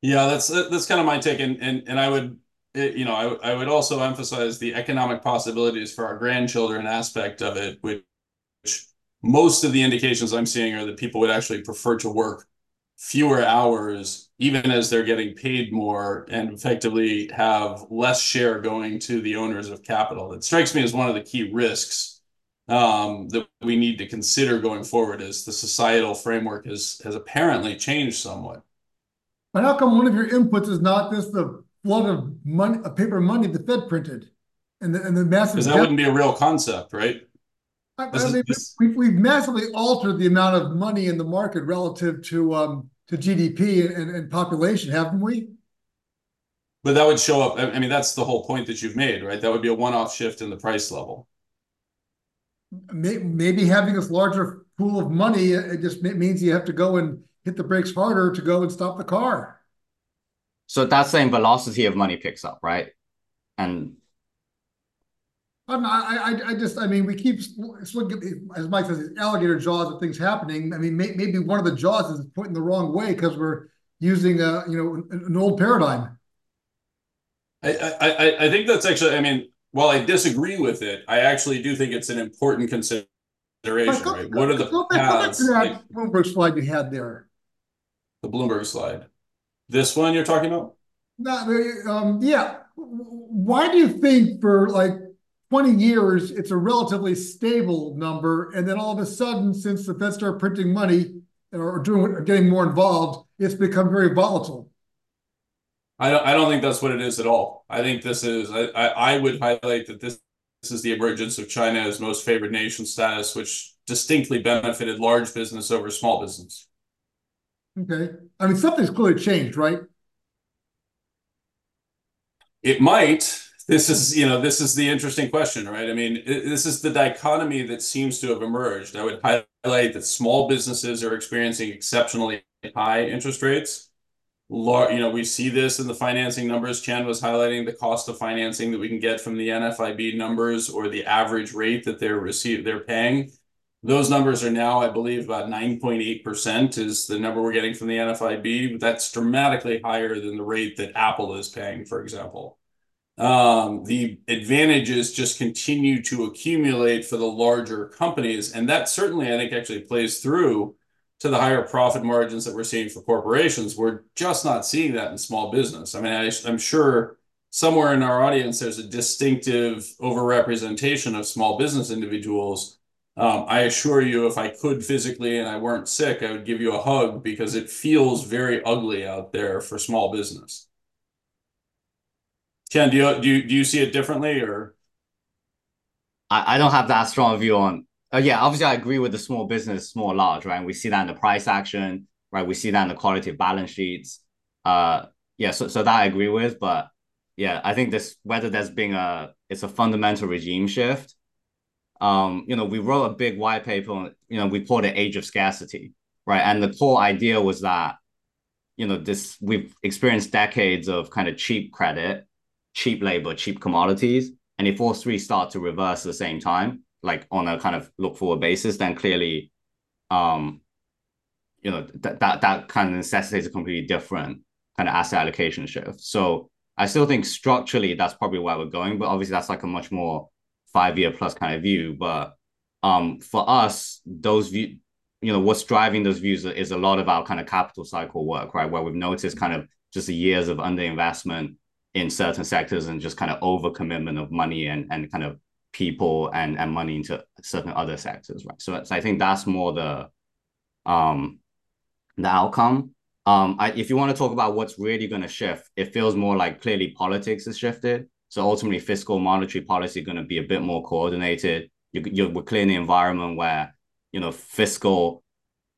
Yeah, that's that's kind of my take, and and and I would you know I I would also emphasize the economic possibilities for our grandchildren aspect of it, which most of the indications I'm seeing are that people would actually prefer to work fewer hours, even as they're getting paid more and effectively have less share going to the owners of capital. It strikes me as one of the key risks um, that we need to consider going forward as the societal framework has, has apparently changed somewhat. But how come one of your inputs is not just the flood of money, of paper money the Fed printed, and the and the massive? Because that wouldn't be a real concept, right? I, I mean, we've, we've massively altered the amount of money in the market relative to um, to GDP and, and population, haven't we? But that would show up. I mean, that's the whole point that you've made, right? That would be a one-off shift in the price level. Maybe having this larger pool of money it just means you have to go and hit the brakes harder to go and stop the car. So that same velocity of money picks up, right? And I, I, I just, I mean, we keep looking as Mike says, alligator jaws of things happening. I mean, may, maybe one of the jaws is pointing the wrong way because we're using a, you know, an, an old paradigm. I, I, I think that's actually, I mean, while I disagree with it, I actually do think it's an important consideration. right? what are the go paths? That like, Bloomberg slide you had there. The Bloomberg slide. This one you're talking about? No, um, yeah. Why do you think for like 20 years, it's a relatively stable number. And then all of a sudden, since the Fed started printing money or doing or getting more involved, it's become very volatile. I don't, I don't think that's what it is at all. I think this is, I, I, I would highlight that this, this is the emergence of China as most favored nation status, which distinctly benefited large business over small business. Okay. I mean, something's clearly changed, right? It might this is you know this is the interesting question right? I mean this is the dichotomy that seems to have emerged. I would highlight that small businesses are experiencing exceptionally high interest rates. You know we see this in the financing numbers. Tian was highlighting the cost of financing that we can get from the nfib numbers or the average rate that they're receive they're paying. Those numbers are now i believe about 9.8% is the number we're getting from the nfib that's dramatically higher than the rate that apple is paying for example the advantages just continue to accumulate for the larger companies. And that certainly, I think, actually plays through to the higher profit margins that we're seeing for corporations. We're just not seeing that in small business. I mean, I'm sure somewhere in our audience, there's a distinctive overrepresentation of small business individuals. Um, I assure you, if I could physically and I weren't sick, I would give you a hug because it feels very ugly out there for small business. Ken, do you do you, do you see it differently or? I, I don't have that strong view on. Uh, yeah, obviously I agree with the small business, small large, right? And we see that in the price action, right? We see that in the quality of balance sheets. Uh, yeah, so so that I agree with, but yeah, I think this whether there's being a it's a fundamental regime shift. Um, you know, we wrote a big white paper, you know, we called it Age of Scarcity, right? And the core idea was that, you know, this we've experienced decades of kind of cheap credit cheap labor, cheap commodities, and if all three start to reverse at the same time, like on a kind of look forward basis, then clearly, um, you know that that that kind of necessitates a completely different kind of asset allocation shift. So I still think structurally that's probably where we're going, but obviously that's like a much more five year plus kind of view. But um, for us, those view, you know, what's driving those views is a lot of our kind of capital cycle work, right? Where we've noticed kind of just the years of underinvestment in certain sectors and just kind of overcommitment of money and, and kind of people and, and money into certain other sectors, right? So, so I think that's more the um the outcome. Um, I, if you want to talk about what's really going to shift, it feels more like clearly politics has shifted. So ultimately, fiscal monetary policy going to be a bit more coordinated. You, you're we're in an environment where you know fiscal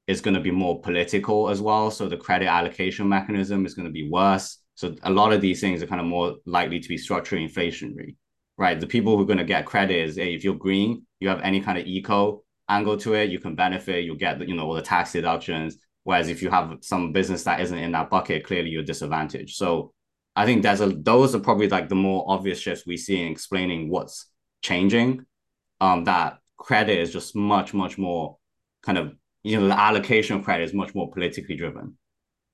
is going to be more political as well. So the credit allocation mechanism is going to be worse. So a lot of these things are kind of more likely to be structurally inflationary, right? The people who are going to get credit is, hey, if you're green, you have any kind of eco angle to it, you can benefit, you'll get, you know, all the tax deductions. Whereas if you have some business that isn't in that bucket, clearly you're disadvantaged. So I think there's a those are probably like the more obvious shifts we see in explaining what's changing. Um, that credit is just much, much more kind of, you know, the allocation of credit is much more politically driven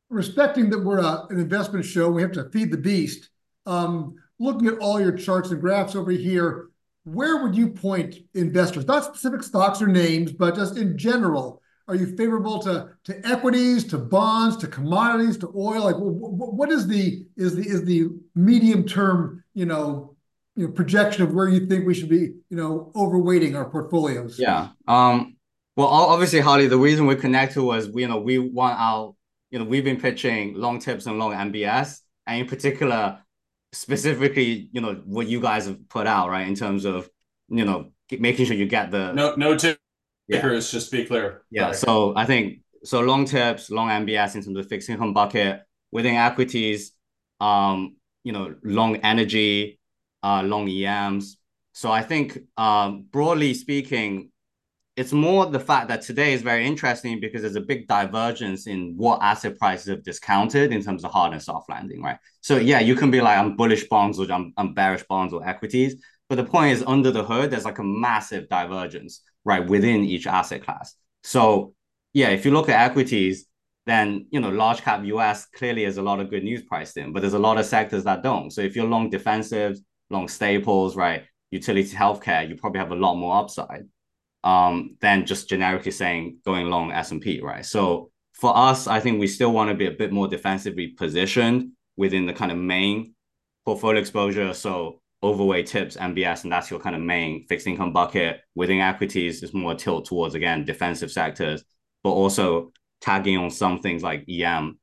respecting that we're a, an investment show, we have to feed the beast. Um, looking at all your charts and graphs over here, where would you point investors? Not specific stocks or names, but just in general. Are you favorable to, to equities, to bonds, to commodities, to oil? Like, what is the is the is the medium term, you know, you know, projection of where you think we should be, you know, overweighting our portfolios? Yeah. Um. Well, obviously, Harley, the reason we connected was, you know, we want our you know, we've been pitching long tips and long MBS, and in particular, specifically, you know, what you guys have put out, right, in terms of, you know, making sure you get the no no tickers. Yeah. Just be clear. Yeah. So I think so long tips, long MBS in terms of fixed income bucket within equities, um, you know, long energy, uh, long EMs. So I think um, broadly speaking, it's more the fact that today is very interesting because there's a big divergence in what asset prices have discounted in terms of hard and soft landing, right? So yeah, you can be like, I'm bullish bonds or I'm, I'm bearish bonds or equities. But the point is under the hood, there's like a massive divergence, right, within each asset class. So yeah, if you look at equities, then you know, large cap US clearly has a lot of good news priced in, but there's a lot of sectors that don't. So if you're long defensives, long staples, right, utility healthcare, you probably have a lot more upside um, than just generically saying going long S&P, right? So for us, I think we still want to be a bit more defensively positioned within the kind of main portfolio exposure. So overweight tips, MBS, and that's your kind of main fixed income bucket. Within equities, is more tilt towards, again, defensive sectors, but also tagging on some things like EM,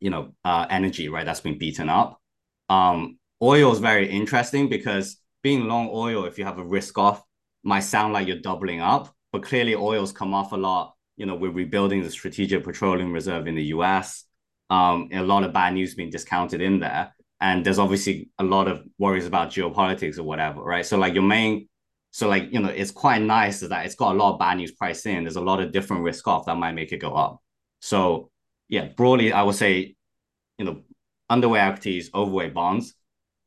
you know, uh, energy, right? That's been beaten up. Um, oil is very interesting because being long oil, if you have a risk off might sound like you're doubling up, but clearly oil's come off a lot. You know, we're rebuilding the strategic petroleum reserve in the US. Um, a lot of bad news being discounted in there. And there's obviously a lot of worries about geopolitics or whatever, right? So like your main, so like, you know, it's quite nice that it's got a lot of bad news priced in. There's a lot of different risk off that might make it go up. So yeah, broadly, I would say, you know, underweight equities, overweight bonds.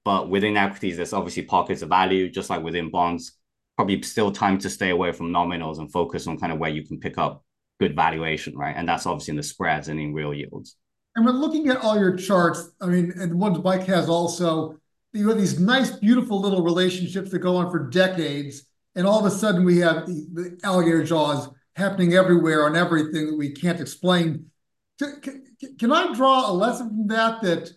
But within equities, there's obviously pockets of value, just like within bonds probably still time to stay away from nominals and focus on kind of where you can pick up good valuation, right? And that's obviously in the spreads and in real yields. And when looking at all your charts, I mean, and the ones Mike has also, you have these nice, beautiful little relationships that go on for decades, and all of a sudden we have the, alligator jaws happening everywhere on everything that we can't explain. Can I draw a lesson from that that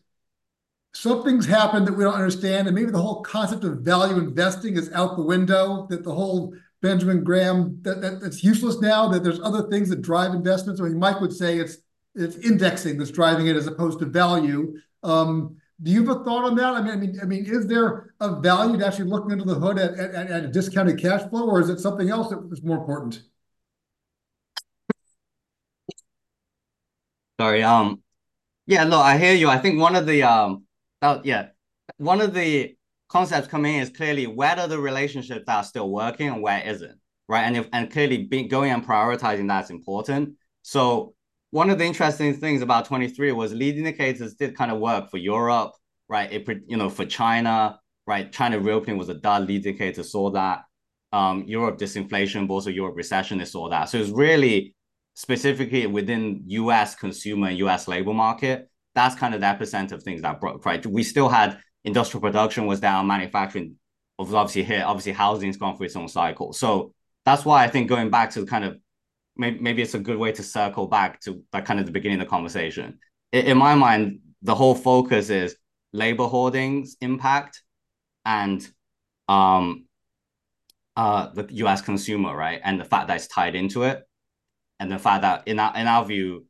something's happened that we don't understand, and maybe the whole concept of value investing is out the window, that the whole Benjamin Graham that, that that's useless now, that there's other things that drive investments. I mean, Mike would say it's it's indexing that's driving it as opposed to value. Um, do you have a thought on that? I mean, I mean, I mean, is there a value to actually looking under the hood at, at, at a discounted cash flow, or is it something else that is more important? Sorry. Um. Yeah. Look, I hear you. I think one of the um. That, yeah, one of the concepts coming in is clearly where are the relationships are still working and where isn't, right? And if and clearly going and prioritizing that's important. So one of the interesting things about 23 was lead indicators did kind of work for Europe, right? It you know for China, right? China reopening was a dud lead indicator, saw that. Um, Europe disinflation, but also Europe recession, they saw that. So it's really specifically within US consumer and US labor market. That's kind of the epicenter of things that broke, right? We still had industrial production was down, manufacturing was obviously hit, obviously housing's gone through its own cycle. So that's why I think going back to the kind of maybe, maybe it's a good way to circle back to that kind of the beginning of the conversation. In, in my mind, the whole focus is labor hoardings impact and um uh the US consumer, right? And the fact that it's tied into it. And the fact that in our in our view,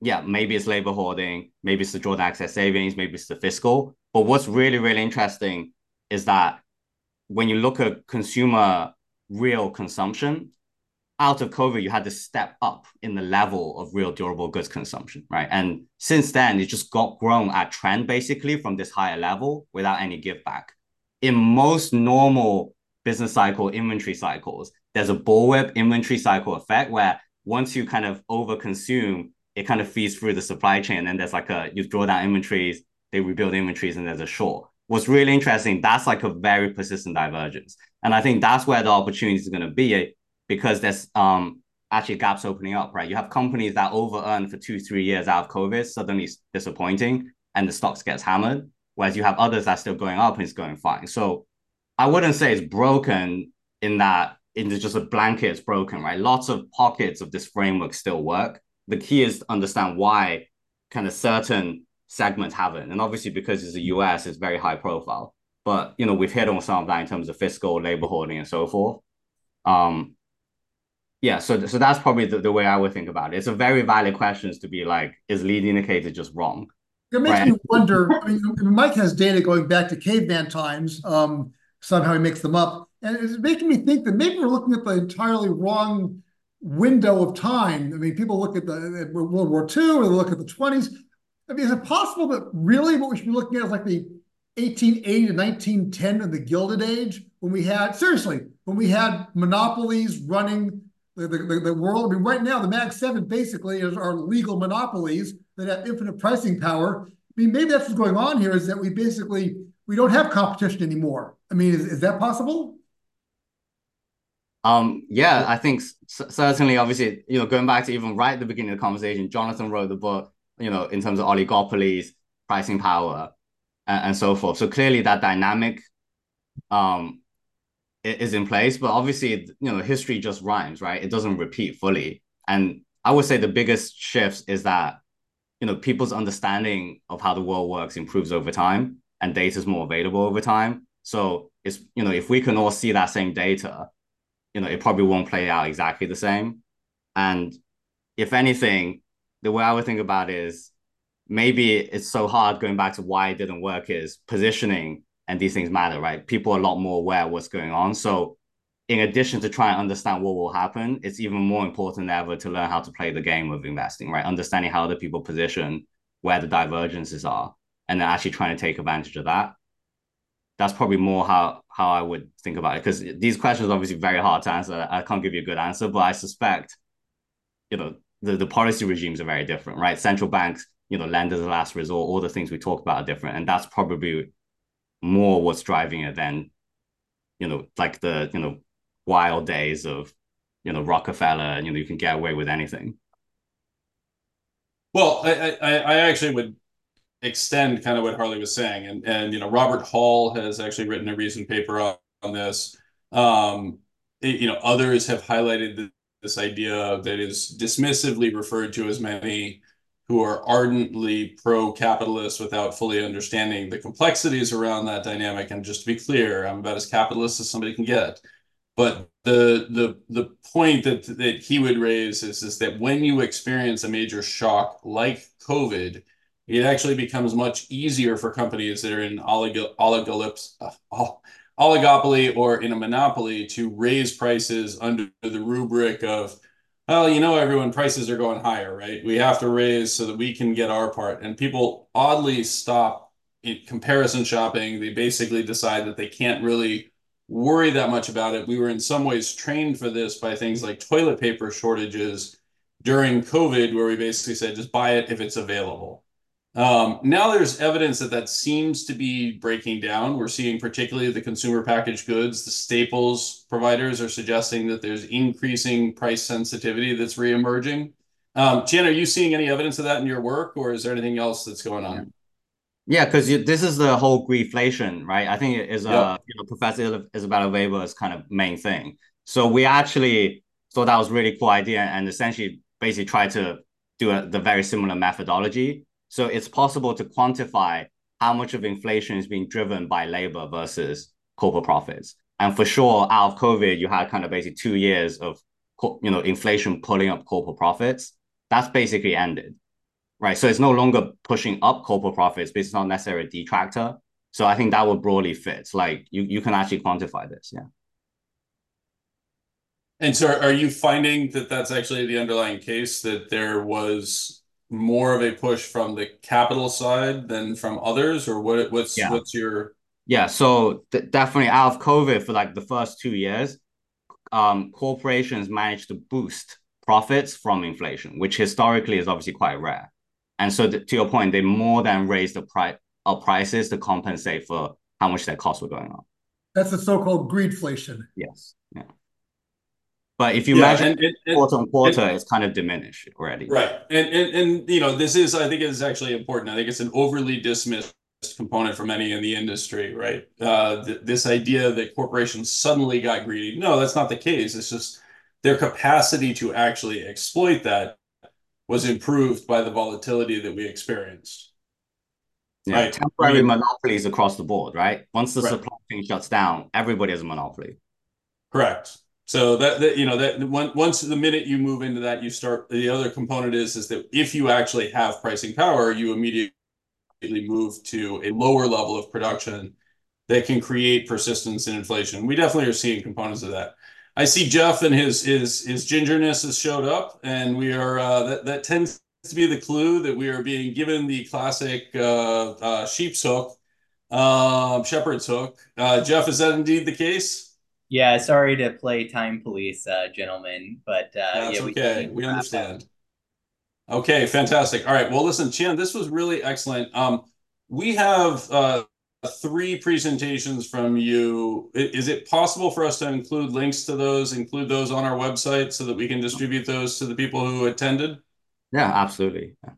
yeah, maybe it's labor hoarding, maybe it's the drawdown excess savings, maybe it's the fiscal. But what's really, really interesting is that when you look at consumer real consumption, out of COVID, you had to step up in the level of real durable goods consumption, right? And since then, it just got grown at trend basically from this higher level without any give back. In most normal business cycle inventory cycles, there's a bullwhip inventory cycle effect where once you kind of overconsume, it kind of feeds through the supply chain. And then there's like a, you draw down inventories, they rebuild inventories, and there's a short. What's really interesting, that's like a very persistent divergence. And I think that's where the opportunity is going to be because there's um actually gaps opening up, right? You have companies that over earn for two, three years out of COVID, suddenly disappointing, and the stocks gets hammered. Whereas you have others that's still going up and it's going fine. So I wouldn't say it's broken in that it's just a blanket, it's broken, right? Lots of pockets of this framework still work the key is to understand why kind of certain segments haven't. And obviously, because it's the US, it's very high profile. But you know, we've hit on some of that in terms of fiscal, labor hoarding, and so forth. Um, yeah, so so that's probably the, the way I would think about it. It's a very valid question to be like, is lead indicator just wrong? It makes right? me wonder. I mean, Mike has data going back to caveman times. Um, somehow he makes them up, and it's making me think that maybe we're looking at the entirely wrong window of time. I mean, people look at the at World War II or they look at the 20s. I mean, is it possible that really what we should be looking at is like the 1880 to 1910 of the Gilded Age when we had, seriously, when we had monopolies running the, the, the world? I mean, right now, the Mag 7 basically is our legal monopolies that have infinite pricing power. I mean, maybe that's what's going on here is that we basically, we don't have competition anymore. I mean, is, is that possible? Um, yeah, I think certainly, obviously, you know, going back to even right at the beginning of the conversation, Jonathan wrote the book, you know, in terms of oligopolies, pricing power, and, and so forth. So clearly, that dynamic, um, is in place. But obviously, you know, history just rhymes, right? It doesn't repeat fully. And I would say the biggest shifts is that, you know, people's understanding of how the world works improves over time, and data is more available over time. So it's you know, if we can all see that same data you know, it probably won't play out exactly the same. And if anything, the way I would think about it is maybe it's so hard going back to why it didn't work is positioning and these things matter, right? People are a lot more aware of what's going on. So in addition to trying to understand what will happen, it's even more important than ever to learn how to play the game of investing, right? Understanding how other people position, where the divergences are, and then actually trying to take advantage of that that's probably more how how I would think about it because these questions are obviously very hard to answer. I can't give you a good answer, but I suspect, you know, the, the policy regimes are very different, right? Central banks, you know, lenders of last resort, all the things we talk about are different, and that's probably more what's driving it than, you know, like the you know wild days of, you know, Rockefeller, and you know you can get away with anything. Well, I I, I actually would extend kind of what Harley was saying, and and you know Robert Hall has actually written a recent paper on, on this. Um, it, you know, others have highlighted the, this idea that is dismissively referred to as many who are ardently pro-capitalist without fully understanding the complexities around that dynamic. And just to be clear, I'm about as capitalist as somebody can get. But the the the point that that he would raise is is that when you experience a major shock like COVID, it actually becomes much easier for companies that are in oligo, uh, oligopoly or in a monopoly to raise prices under the rubric of, well, you know, everyone prices are going higher, right? We have to raise so that we can get our part. And people oddly stop comparison shopping. They basically decide that they can't really worry that much about it. We were in some ways trained for this by things like toilet paper shortages during COVID, where we basically said, just buy it if it's available. Um, now there's evidence that that seems to be breaking down. We're seeing particularly the consumer packaged goods, the staples providers are suggesting that there's increasing price sensitivity that's reemerging. Um, Tian, are you seeing any evidence of that in your work, or is there anything else that's going on? Yeah, because this is the whole greedflation, right? I think it is uh, yep. uh, you know, Professor Isabella Weber's kind of main thing. So we actually thought that was really cool idea and essentially basically tried to do a, the very similar methodology so it's possible to quantify how much of inflation is being driven by labor versus corporate profits. And for sure, out of COVID, you had kind of basically two years of you know inflation pulling up corporate profits. That's basically ended, right? So it's no longer pushing up corporate profits, but it's not necessarily a detractor. So I think that would broadly fit. Like you, you can actually quantify this, yeah. And so, are you finding that that's actually the underlying case that there was more of a push from the capital side than from others, or what? What's yeah. what's your? Yeah, so th- definitely out of COVID for like the first two years, um, corporations managed to boost profits from inflation, which historically is obviously quite rare. And so, th- to your point, they more than raised the price of prices to compensate for how much their costs were going up. That's the so-called greedflation. Yes. Yeah. But if you yeah, measure and, and, quarter on quarter, and, it's kind of diminished already. Right. And, and and you know, this is I think is actually important. I think it's an overly dismissed component for many in the industry, right? Uh, th- this idea that corporations suddenly got greedy. No, that's not the case. It's just their capacity to actually exploit that was improved by the volatility that we experienced. Yeah, right. temporary I mean, monopolies across the board, right? Once the right. supply chain shuts down, everybody has a monopoly. Correct. So that, that you know that once the minute you move into that, you start. The other component is is that if you actually have pricing power, you immediately move to a lower level of production that can create persistence in inflation. We definitely are seeing components of that. I see Jeff and his his his gingerness has showed up, and we are uh, that that tends to be the clue that we are being given the classic uh, uh, sheep's hook, uh, shepherd's hook. Uh, Jeff, is that indeed the case? Yeah, sorry to play time police, uh, gentlemen, but uh, that's yeah, we, okay. We, understand. Okay, fantastic. All right. Well, listen, Tian, this was really excellent. Um, we have uh, three presentations from you. Is it possible for us to include links to those, include those on our website so that we can distribute those to the people who attended? Yeah, absolutely. Yeah.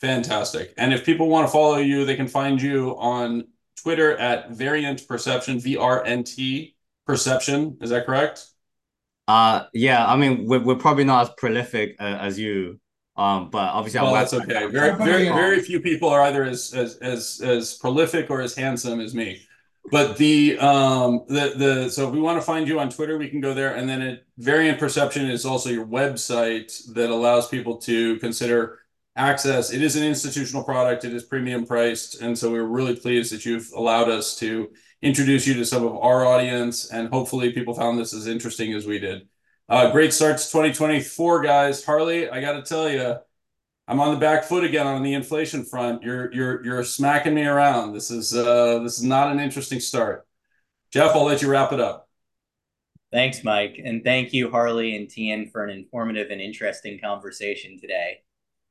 Fantastic. And if people want to follow you, they can find you on Twitter at Variant Perception, V R N T perception. Is that correct? Uh, yeah. I mean, we're, we're probably not as prolific uh, as you, um, but obviously, well, that's okay. Very, very, very few people are either as as as as prolific or as handsome as me. But the um the the so if we want to find you on Twitter, we can go there, and then it Variant Perception is also your website that allows people to consider access. It is an institutional product. It is premium priced, and so we're really pleased that you've allowed us to introduce you to some of our audience, and hopefully people found this as interesting as we did. Uh, great start to 2024, guys. Harley, I got to tell you, I'm on the back foot again on the inflation front. You're you're you're smacking me around. This is uh, this is not an interesting start. Jeff, I'll let you wrap it up. Thanks, Mike, and thank you, Harley and Tian, for an informative and interesting conversation today.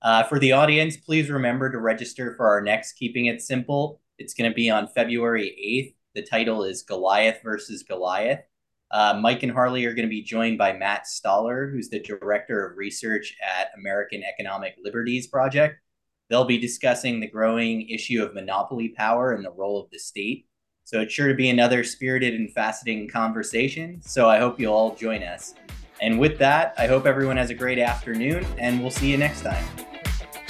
Uh, for the audience, please remember to register for our next Keeping It Simple. It's going to be on February 8th the title is Goliath versus Goliath. Uh, Mike and Harley are going to be joined by Matt Stoller, who's the Director of Research at American Economic Liberties Project. They'll be discussing the growing issue of monopoly power and the role of the state. So it's sure to be another spirited and fascinating conversation. So I hope you'll all join us. And with that, I hope everyone has a great afternoon, and we'll see you next time.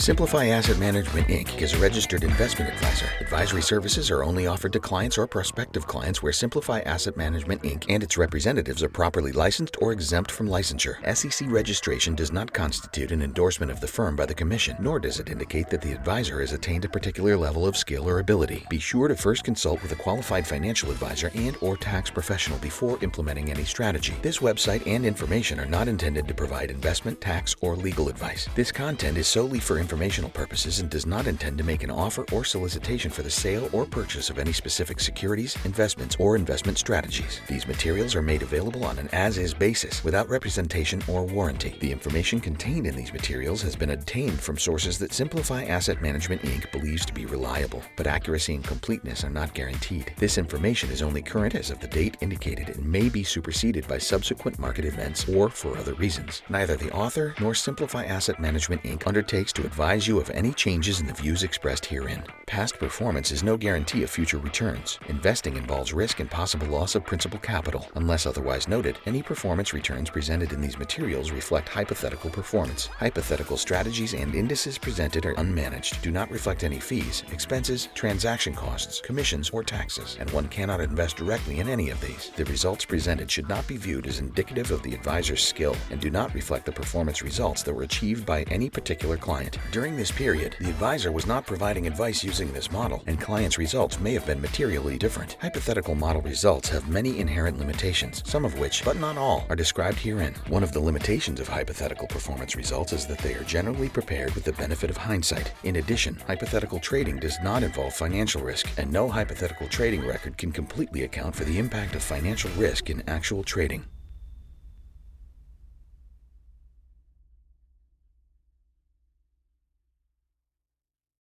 Simplify Asset Management Inc. is a registered investment advisor. Advisory services are only offered to clients or prospective clients where Simplify Asset Management Inc. and its representatives are properly licensed or exempt from licensure. SEC registration does not constitute an endorsement of the firm by the Commission, nor does it indicate that the advisor has attained a particular level of skill or ability. Be sure to first consult with a qualified financial advisor and or tax professional before implementing any strategy. This website and information are not intended to provide investment, tax, or legal advice. This content is solely for informational purposes and does not intend to make an offer or solicitation for the sale or purchase of any specific securities, investments, or investment strategies. These materials are made available on an as is basis without representation or warranty. The information contained in these materials has been obtained from sources that Simplify Asset Management Inc. believes to be reliable, but accuracy and completeness are not guaranteed. This information is only current as of the date indicated and may be superseded by subsequent market events or for other reasons. Neither the author nor Simplify Asset Management Inc. undertakes to advise you of any changes in the views expressed herein. Past performance is no guarantee of future returns. Investing involves risk and possible loss of principal capital. Unless otherwise noted, any performance returns presented in these materials reflect hypothetical performance. Hypothetical strategies and indices presented are unmanaged, do not reflect any fees, expenses, transaction costs, commissions, or taxes, and one cannot invest directly in any of these. The results presented should not be viewed as indicative of the advisor's skill and do not reflect the performance results that were achieved by any particular client. During this period, the advisor was not providing advice using this model, and clients' results may have been materially different. Hypothetical model results have many inherent limitations, some of which, but not all, are described herein. One of the limitations of hypothetical performance results is that they are generally prepared with the benefit of hindsight. In addition, hypothetical trading does not involve financial risk, and no hypothetical trading record can completely account for the impact of financial risk in actual trading.